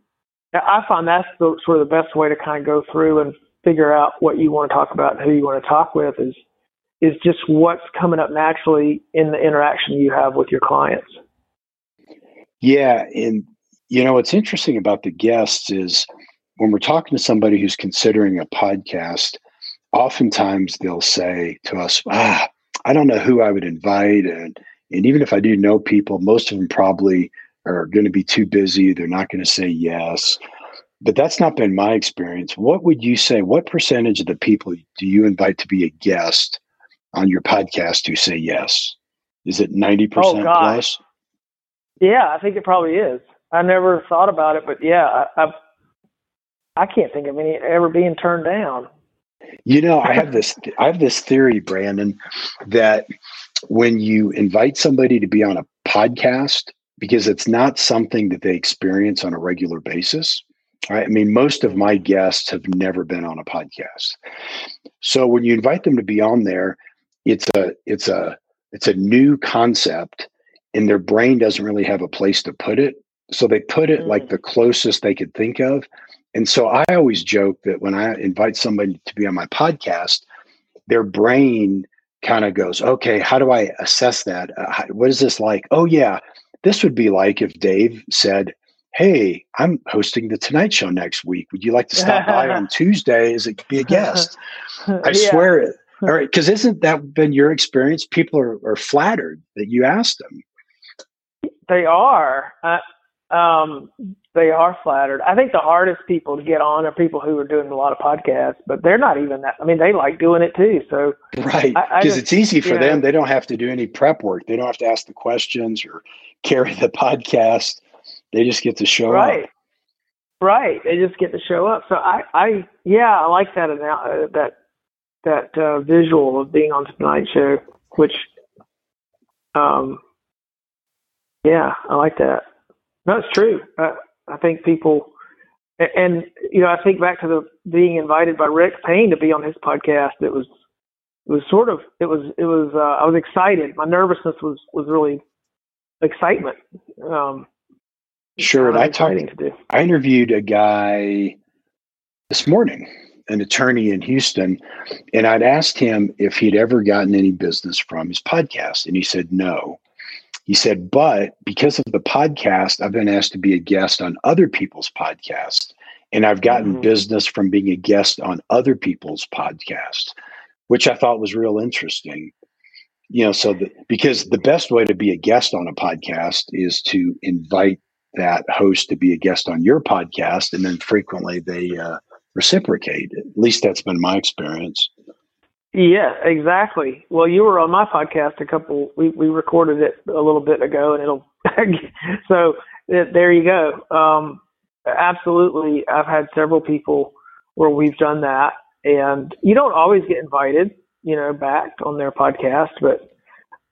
I find that's the, sort of the best way to kind of go through and figure out what you want to talk about and who you want to talk with is is just what's coming up naturally in the interaction you have with your clients. Yeah. And, you know, what's interesting about the guests is when we're talking to somebody who's considering a podcast, oftentimes they'll say to us, ah, I don't know who I would invite. And, and even if I do know people, most of them probably are going to be too busy. They're not going to say yes. But that's not been my experience. What would you say? What percentage of the people do you invite to be a guest on your podcast who say yes? Is it 90% oh, plus? Yeah, I think it probably is. I never thought about it, but yeah, I, I, I can't think of any ever being turned down. You know, I have this I have this theory, Brandon, that when you invite somebody to be on a podcast, because it's not something that they experience on a regular basis. Right? I mean, most of mm-hmm. my guests have never been on a podcast. So when you invite them to be on there, it's a it's a it's a new concept and their brain doesn't really have a place to put it so they put it mm. like the closest they could think of and so i always joke that when i invite somebody to be on my podcast their brain kind of goes okay how do i assess that uh, how, what is this like oh yeah this would be like if dave said Hey, I'm hosting the Tonight Show next week. Would you like to stop by on Tuesday as a, be a guest? I yeah. swear it. All right, because isn't that been your experience? People are, are flattered that you asked them. They are. Uh, um, they are flattered. I think the hardest people to get on are people who are doing a lot of podcasts, but they're not even that. I mean, they like doing it too. So right, because it's easy for them. Know, they don't have to do any prep work. They don't have to ask the questions or carry the podcast. They just get to show right. up. Right. They just get to show up. So I, I, yeah, I like that uh, that that uh, visual of being on Tonight Show, which, um, yeah, I like that. No, true. Uh, I think people, and you know, I think back to the being invited by Rick Payne to be on his podcast. It was, it was sort of, it was, it was. Uh, I was excited. My nervousness was was really excitement. Um, sure, and I talked. To do. I interviewed a guy this morning, an attorney in Houston, and I'd asked him if he'd ever gotten any business from his podcast, and he said no. He said, but because of the podcast, I've been asked to be a guest on other people's podcasts. And I've gotten mm-hmm. business from being a guest on other people's podcasts, which I thought was real interesting. You know, so the, because the best way to be a guest on a podcast is to invite that host to be a guest on your podcast, and then frequently they uh, reciprocate. At least that's been my experience. Yeah, exactly. Well, you were on my podcast a couple. We we recorded it a little bit ago, and it'll. so it, there you go. Um, absolutely, I've had several people where we've done that, and you don't always get invited, you know, back on their podcast, but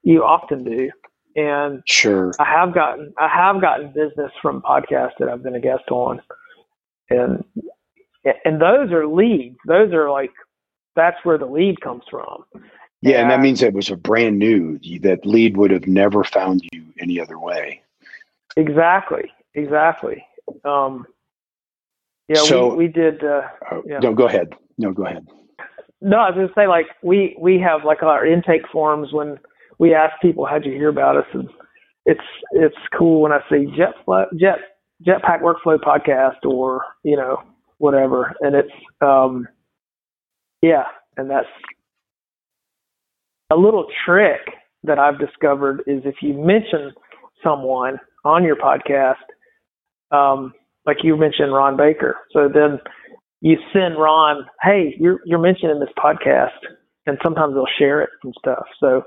you often do. And sure, I have gotten I have gotten business from podcasts that I've been a guest on, and and those are leads. Those are like that's where the lead comes from. Yeah, and, and that means it was a brand new. That lead would have never found you any other way. Exactly. Exactly. Um, yeah, so, we, we did. Uh, uh, yeah. No, go ahead. No, go ahead. No, I was going to say, like we we have like our intake forms when we ask people, "How'd you hear about us?" and it's it's cool when I see Jet Jet Jetpack Workflow podcast or you know whatever, and it's um, yeah, and that's a little trick that I've discovered is if you mention someone on your podcast, um, like you mentioned Ron Baker, so then you send Ron, hey, you're you're mentioning this podcast, and sometimes they'll share it and stuff. So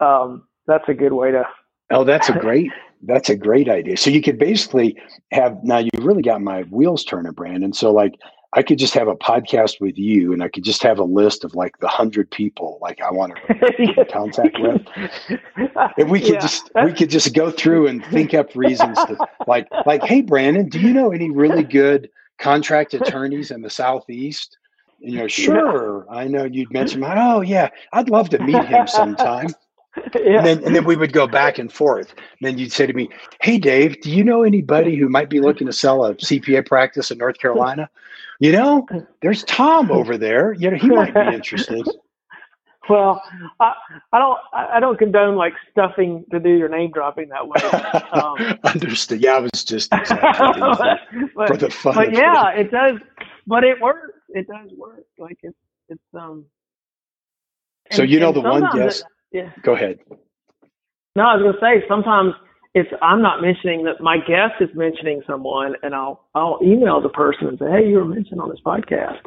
um, that's a good way to. Oh, that's a great that's a great idea. So you could basically have now you've really got my wheels turning, Brandon. So like I could just have a podcast with you and I could just have a list of like the hundred people like I want to contact with. And we could yeah, just we could just go through and think up reasons to like like, hey Brandon, do you know any really good contract attorneys in the southeast? And you know, sure. I know you'd mentioned my oh yeah, I'd love to meet him sometime. Yeah. And, then, and then we would go back and forth. And then you'd say to me, Hey, Dave, do you know anybody who might be looking to sell a CPA practice in North Carolina? You know, there's Tom over there. You know, he might be interested. Well, I, I don't I don't condone like stuffing to do your name dropping that way. Um, Understood. Yeah, I was just but, for the fun. But yeah, it. it does. But it works. It does work. Like it's it's um. So and, you know the one guest. Yeah. Go ahead. No, I was going to say sometimes it's I'm not mentioning that my guest is mentioning someone, and I'll I'll email the person and say, hey, you were mentioned on this podcast.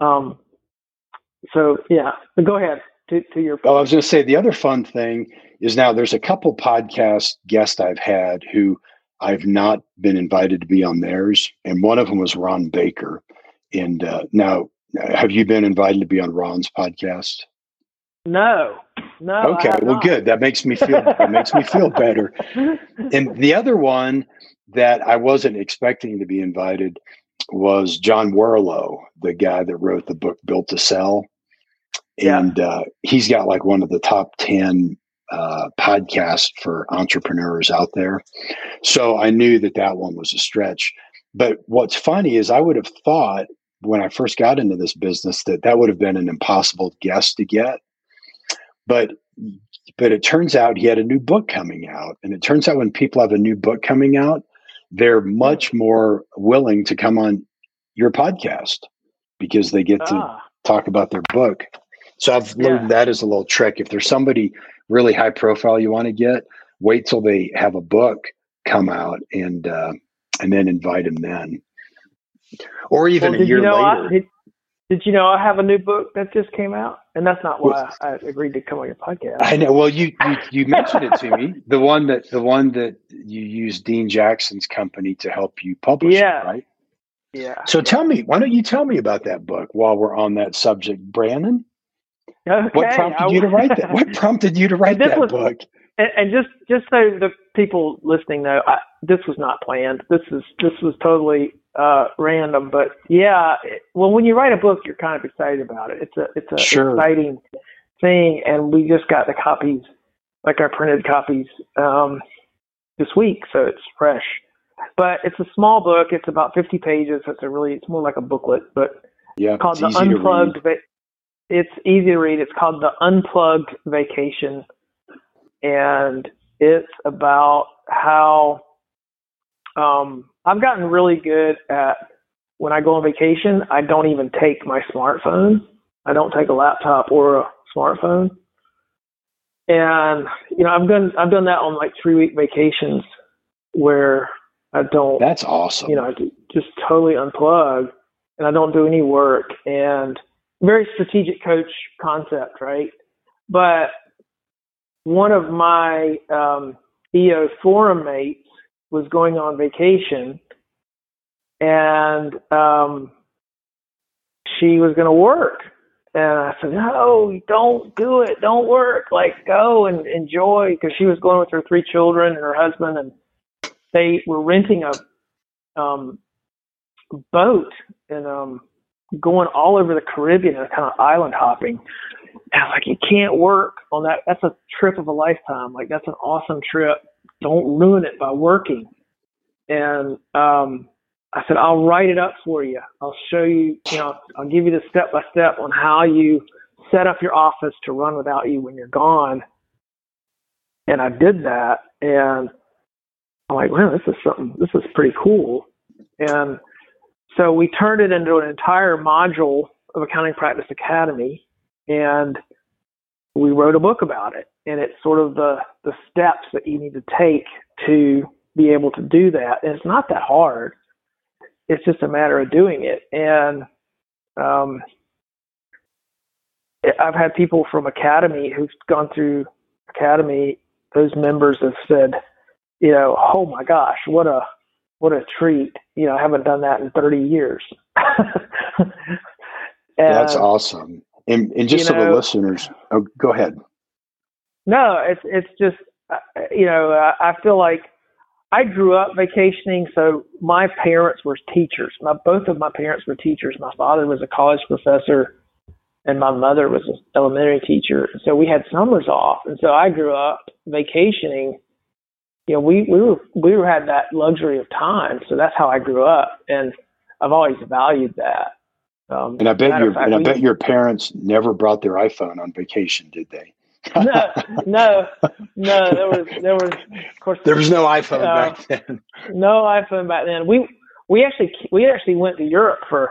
Um. So yeah, but go ahead to to your. Well, I was going to say the other fun thing is now there's a couple podcast guests I've had who I've not been invited to be on theirs, and one of them was Ron Baker. And uh, now, have you been invited to be on Ron's podcast? No, no. Okay, well, not. good. That makes me feel that makes me feel better. And the other one that I wasn't expecting to be invited was John Warrillow, the guy that wrote the book Built to Sell, and yeah. uh, he's got like one of the top ten uh, podcasts for entrepreneurs out there. So I knew that that one was a stretch. But what's funny is I would have thought when I first got into this business that that would have been an impossible guest to get but but it turns out he had a new book coming out, and it turns out when people have a new book coming out, they're much more willing to come on your podcast because they get to Ah, talk about their book. So I've Yeah. learned that as a little trick. If there's somebody really high profile you want to get, wait till they have a book come out and uh, and then invite them then. Or even well, a year you know later. I, did, did you know I have a new book that just came out? And that's not why I agreed to come on your podcast. I know. Well, you, you you mentioned it to me. The one that the one that you used Dean Jackson's company to help you publish Yeah. it, right? yeah. So tell me, why don't you tell me about that book while we're on that subject, Brandon? Okay. What prompted I- you to write that? What prompted you to write that was- book? And, and just just so the people listening know, I, this was not planned. This is this was totally uh, random. But yeah, it, well, when you write a book, you're kind of excited about it. It's a it's a Sure. exciting thing, and we just got the copies, like our printed copies, um, this week, so it's fresh. But it's a small book. It's about 50 pages. It's a really it's more like a booklet, but Yeah, called the unplugged. Va- it's easy to read. It's called the unplugged vacation, and it's about how um, I've gotten really good at when I go on vacation. I don't even take my smartphone. I don't take a laptop or a smartphone. And you know, I've done I've done that on like three week vacations where I don't That's awesome. you know, I just totally unplug and I don't do any work and very strategic coach concept, right? But one of my um, EO forum mates was going on vacation and um, she was going to work. And I said, no, don't do it. Don't work. Like, go and enjoy. Because she was going with her three children and her husband, and they were renting a um, boat and um, going all over the Caribbean and kind of island hopping. I was like, you can't work on that. That's a trip of a lifetime. Like, that's an awesome trip. Don't ruin it by working. And um, I said, I'll write it up for you. I'll show you, you know, I'll give you the step by step on how you set up your office to run without you when you're gone. And I did that. And I'm like, wow, this is something, this is pretty cool. And so we turned it into an entire module of Accounting Practice Academy. And we wrote a book about it. And it's sort of the, the steps that you need to take to be able to do that. And it's not that hard it's just a matter of doing it. And um, I've had people from Academy who've gone through Academy. Those members have said, you know, oh my gosh, what a what a treat. You know, I haven't done that in 30 years. and, That's awesome. And, and just you so the listeners, oh, go ahead. No, it's it's just uh, you know I I feel like I grew up vacationing, so my parents were teachers. My both of my parents were teachers. My father was a college professor, and my mother was an elementary teacher. So we had summers off, and so I grew up vacationing. You know, we we were we were had that luxury of time, so that's how I grew up, and I've always valued that. Um, And I bet your fact, and I we- bet your parents never brought their iPhone on vacation, did they? no, no, no. There was there was of course There was no iPhone Uh, back then. no iPhone back then. We we actually we actually went to Europe for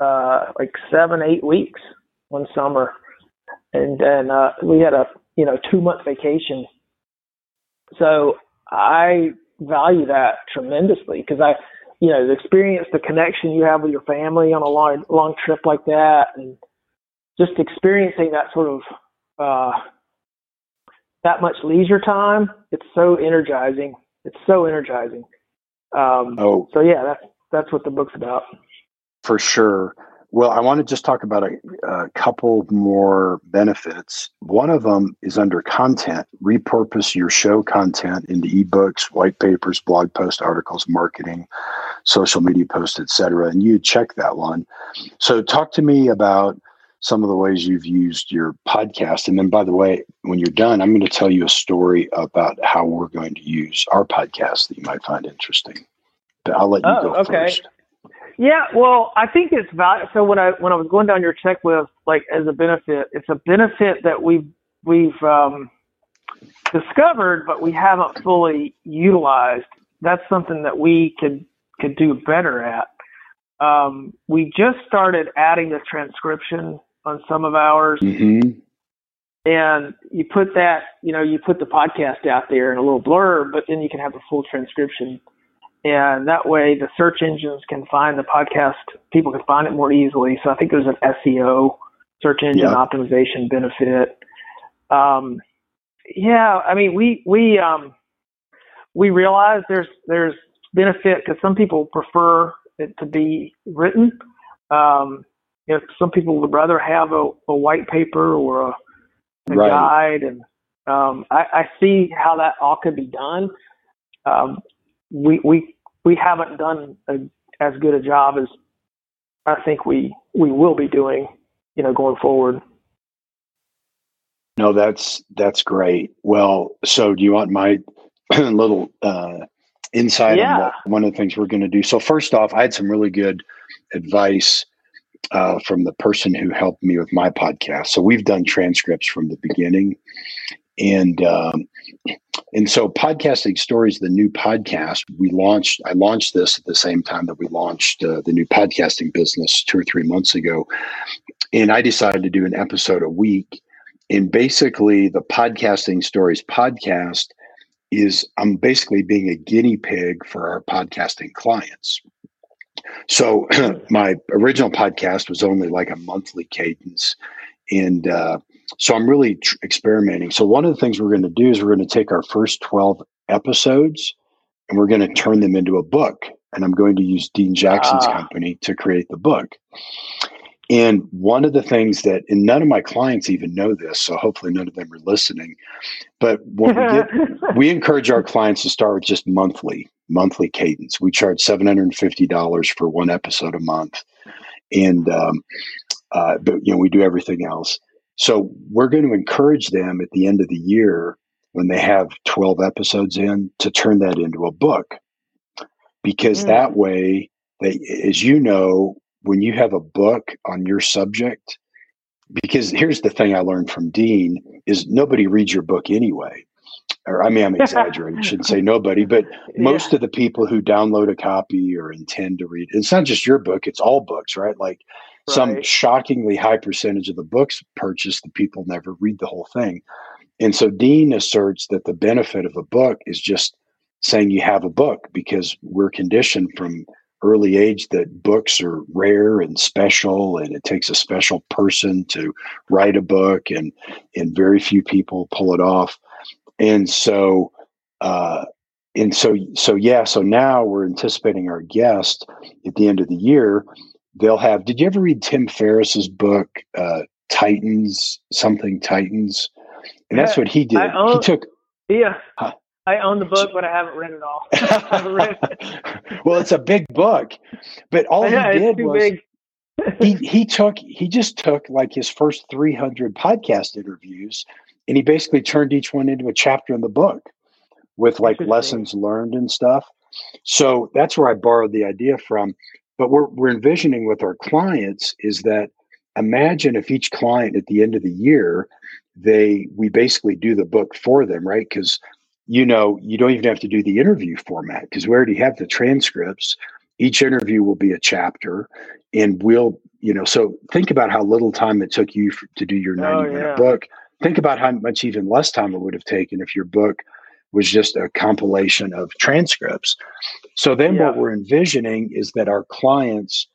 uh like seven eight weeks one summer, and then uh, we had a you know two month vacation. So I value that tremendously because I you know the experience, the connection you have with your family on a long long trip like that, and just experiencing that sort of uh, that much leisure time. It's so energizing. It's so energizing. Um, Oh, so yeah, that's that's what the book's about. for sure. Well, I want to just talk about a, a couple more benefits. One of them is under content. Repurpose your show content into ebooks, white papers, blog posts, articles, marketing, social media posts, etc. And you check that one. So, talk to me about some of the ways you've used your podcast. And then, by the way, when you're done, I'm going to tell you a story about how we're going to use our podcast that you might find interesting. But I'll let you Oh, go okay. first. Yeah, well, I think it's val- so when I when I was going down your checklist, like as a benefit, it's a benefit that we've we've um, discovered, but we haven't fully utilized that's something that we could could do better at. Um, we just started adding the transcription on some of ours. Mm-hmm. And you put that, you know, you put the podcast out there in a little blurb, but then you can have the full transcription. And that way the search engines can find the podcast, people can find it more easily. So I think there's an SEO, search engine optimization benefit. Um, yeah, I mean, we, we, um, we realize there's, there's benefit because some people prefer it to be written. Um, you know, some people would rather have a, a white paper or a, a Right. guide, and um, I, I see how that all could be done. Um, we we we haven't done a, as good a job as I think we we will be doing, you know, going forward. No, that's that's great. Well, so do you want my little uh, insight Yeah. on what, one of the things we're going to do? So first off, I had some really good advice uh, from the person who helped me with my podcast. So we've done transcripts from the beginning, and um, and so podcasting stories, the new podcast we launched. I launched this at the same time that we launched uh, the new podcasting business two or three months ago, and I decided to do an episode a week. And basically the podcasting stories podcast is i'm basically being a guinea pig for our podcasting clients. So my original podcast was only like a monthly cadence. And uh, so i'm really tr- experimenting so one of the things we're going to do is we're going to take our first 12 episodes and we're going to turn them into a book and i'm going to use dean jackson's Ah. company to create the book and one of the things that, and none of my clients even know this, so hopefully none of them are listening. But we get, we encourage our clients to start with just monthly, monthly cadence. We charge seven hundred and fifty dollars for one episode a month, and um, uh, but you know we do everything else. So we're going to encourage them at the end of the year when they have twelve episodes in to turn that into a book, because Mm. that way they, as you know, when you have a book on your subject, because here's the thing I learned from Dean is nobody reads your book anyway. Or I mean, I'm exaggerating. Shouldn't say nobody, but most of the people who download a copy or intend to read it's not just your book; it's all books, right? Like some shockingly high percentage of the books purchased, the people never read the whole thing. And so Dean asserts that the benefit of a book is just saying you have a book because we're conditioned from early age that books are rare and special and it takes a special person to write a book and and very few people pull it off and so uh and so so yeah so now we're anticipating our guest at the end of the year they'll have did you ever read tim ferriss's book uh titans something titans and that's what he did I he took Yeah. Huh. I own the book, but I haven't read it all. Read it. well, it's a big book, but all yeah, he did was he he took he just took like his first 300 podcast interviews and he basically turned each one into a chapter in the book with like lessons learned and stuff. So that's where I borrowed the idea from. But we're we're envisioning with our clients is that imagine if each client at the end of the year they we basically do the book for them, right? Because you know you don't even have to do the interview format because we already have the transcripts. Each interview will be a chapter, and we'll you know so think about how little time it took you f- to do your 90 Oh, minute yeah. book think about how much even less time it would have taken if your book was just a compilation of transcripts. So then what we're envisioning is that our clients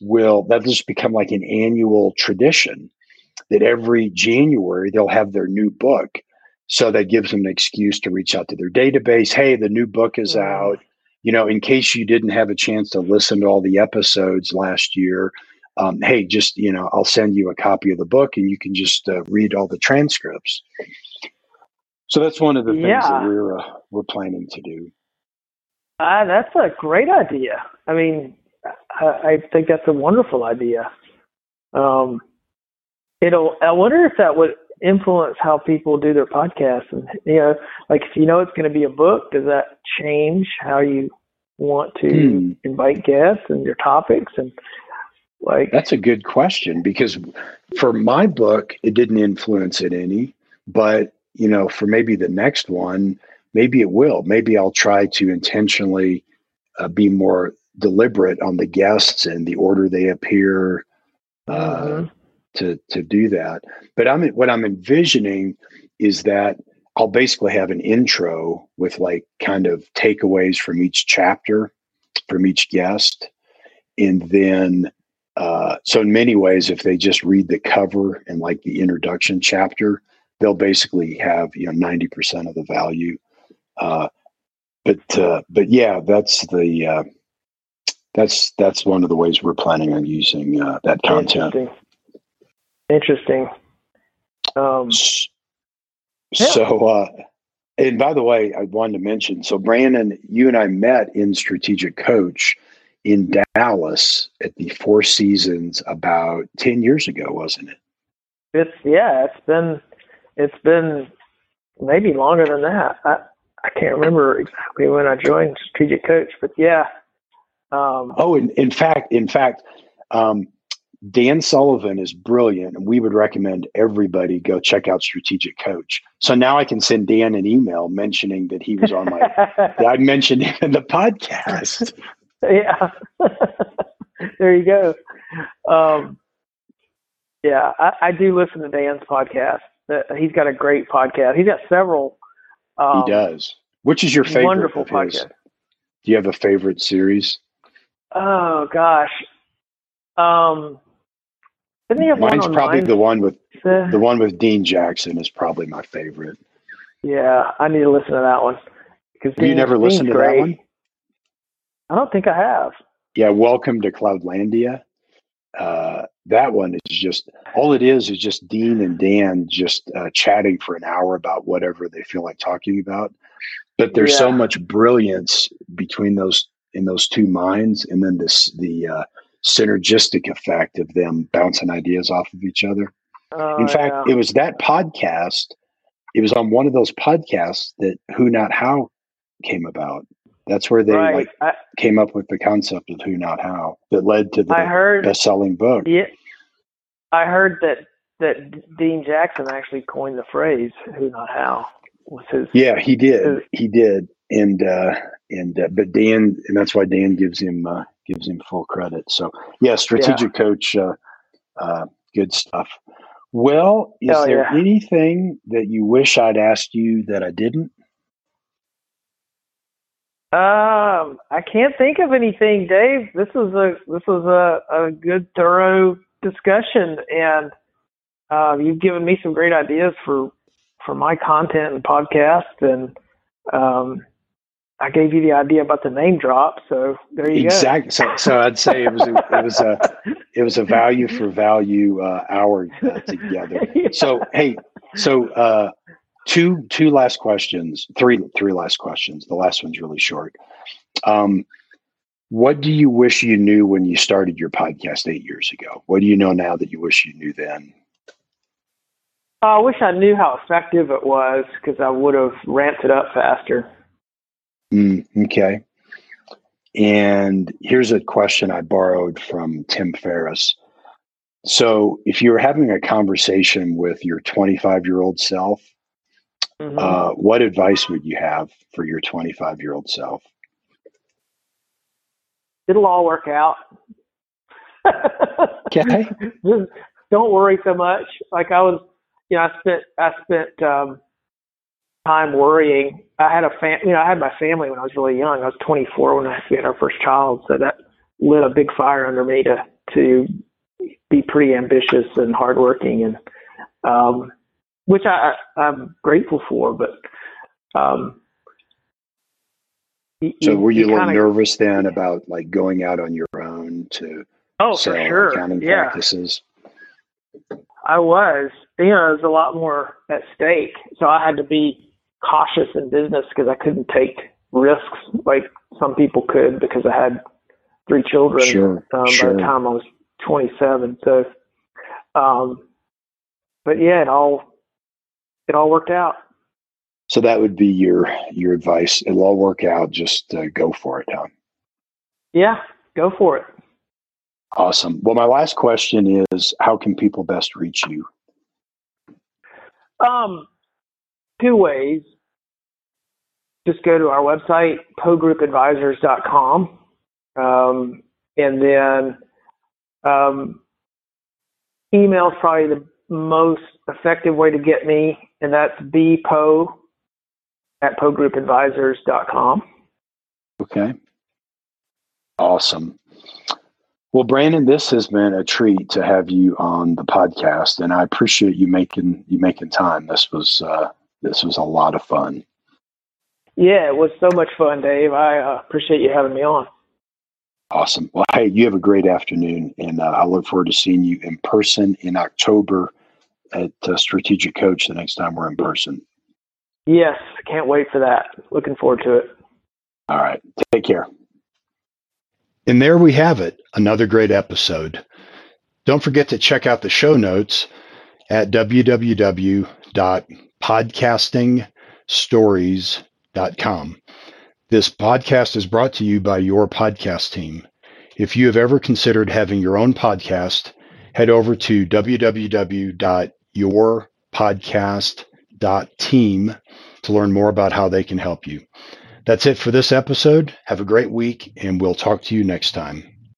will that'll just become like an annual tradition that every january they'll have their new book. So that gives them an excuse to reach out to their database hey the new book is Mhm. out. You know in case you didn't have a chance to listen to all the episodes last year um, hey just you know i'll send you a copy of the book and you can just uh, read all the transcripts so that's one of the things that we're uh, we're planning to do Uh, that's a great idea. I mean, I, I think that's a wonderful idea. Um, it'll. I wonder if that would influence how people do their podcasts. And you know, like if you know it's going to be a book, does that change how you want to Hmm. invite guests and your topics and like? That's a good question because for my book, it didn't influence it any. But, you know, for maybe the next one, maybe it will. Maybe I'll try to intentionally uh, be more deliberate on the guests and the order they appear uh, mm-hmm. to to do that. But I'm what I'm envisioning is that I'll basically have an intro with like kind of takeaways from each chapter, from each guest, and then uh, so in many ways, if they just read the cover and like the introduction chapter, they'll basically have you know ninety percent of the value. Uh, but uh, but yeah, that's the uh, that's that's one of the ways we're planning on using uh, that content. Interesting. Interesting. Um, so, uh, and by the way, I wanted to mention. So, Brandon, you and I met in Strategic Coach in Dallas at the Four Seasons about ten years ago, wasn't it? It's yeah, it's been it's been maybe longer than that. I I can't remember exactly when I joined Strategic Coach, but yeah. Um, oh, in, in fact, in fact, um, Dan Sullivan is brilliant, and we would recommend everybody go check out Strategic Coach. So now I can send Dan an email mentioning that he was on my. I mentioned him in the podcast. Yeah, there you go. Um, yeah, I, I, do listen to Dan's podcast. He's got a great podcast. He's got several. Um, he does. Which is your favorite? Wonderful podcast. Do you have a favorite series? Oh gosh. Um, Mine's probably the one with the, the one with Dean Jackson is probably my favorite. Yeah, I need to listen to that one. Because you never listened to great. that one? I don't think I have. Yeah, Welcome to Cloudlandia. Uh, that one is just all it is is just Dean and Dan just uh, chatting for an hour about whatever they feel like talking about. But there's yeah. so much brilliance between those in those two minds, and then this the uh, synergistic effect of them bouncing ideas off of each other. Oh, in fact, yeah. it was that podcast. It was on one of those podcasts that Who Not How came about. That's where they right. like I, came up with the concept of Who Not How that led to the I heard, best-selling book. Yeah, I heard that that Dean Jackson actually coined the phrase "Who Not How." Was his? Yeah, he did. His, he did, and uh, and uh, but Dan, and that's why Dan gives him uh, gives him full credit. So yeah, strategic yeah. coach, uh, uh, good stuff. Well, is there yeah. anything that you wish I'd asked you that I didn't? Um, I can't think of anything, Dave. This is a this was a, a good thorough discussion, and uh, you've given me some great ideas for for my content and podcast, and um, I gave you the idea about the name drop, so there you exactly. go. Exactly. So, so I'd say it was a, it was a it was a value for value uh, hour uh, together. yeah. So hey, so uh, two two last questions, three three last questions. The last one's really short. Um, what do you wish you knew when you started your podcast eight years ago? What do you know now that you wish you knew then? I wish I knew how effective it was because I would have ramped it up faster. Mm, okay. And here's a question I borrowed from Tim Ferriss. So, if you're having a conversation with your 25 year old self, mm-hmm. uh, what advice would you have for your 25 year old self? It'll all work out. okay. Just don't worry so much. Like I was, you know, I spent I spent um, time worrying. I had a fam, you know, I had my family when I was really young. I was 24 when I had our first child, so that lit a big fire under me to to be pretty ambitious and hardworking, and um, which I, I'm grateful for. But um, so were you, you a little kinda, nervous then about like going out on your own to oh for sure accounting yeah. practices? I was, you know, there's a lot more at stake, so I had to be cautious in business because I couldn't take risks like some people could because I had three children sure, um, sure. by the time I was 27. So, um, but yeah, it all it all worked out. So that would be your your advice. It'll all work out. Just uh, go for it, Tom. Yeah, go for it. Awesome. Well, my last question is: How can people best reach you? Um, two ways. just go to our website, pogroupadvisors.com. Um, and then um, email is probably the most effective way to get me, and that's bpo at pogroupadvisors.com. Okay. Awesome. Well, Brandon, this has been a treat to have you on the podcast, and I appreciate you making you making time. This was uh, this was a lot of fun. Yeah, it was so much fun, Dave. I uh, appreciate you having me on. Awesome. Well, hey, you have a great afternoon, and uh, I look forward to seeing you in person in October at uh, Strategic Coach the next time we're in person. Yes, can't wait for that. Looking forward to it. All right. Take care. And there we have it, another great episode. Don't forget to check out the show notes at www.podcastingstories.com. This podcast is brought to you by your podcast team. If you have ever considered having your own podcast, head over to www.yourpodcast.team to learn more about how they can help you. That's it for this episode. Have a great week, and we'll talk to you next time.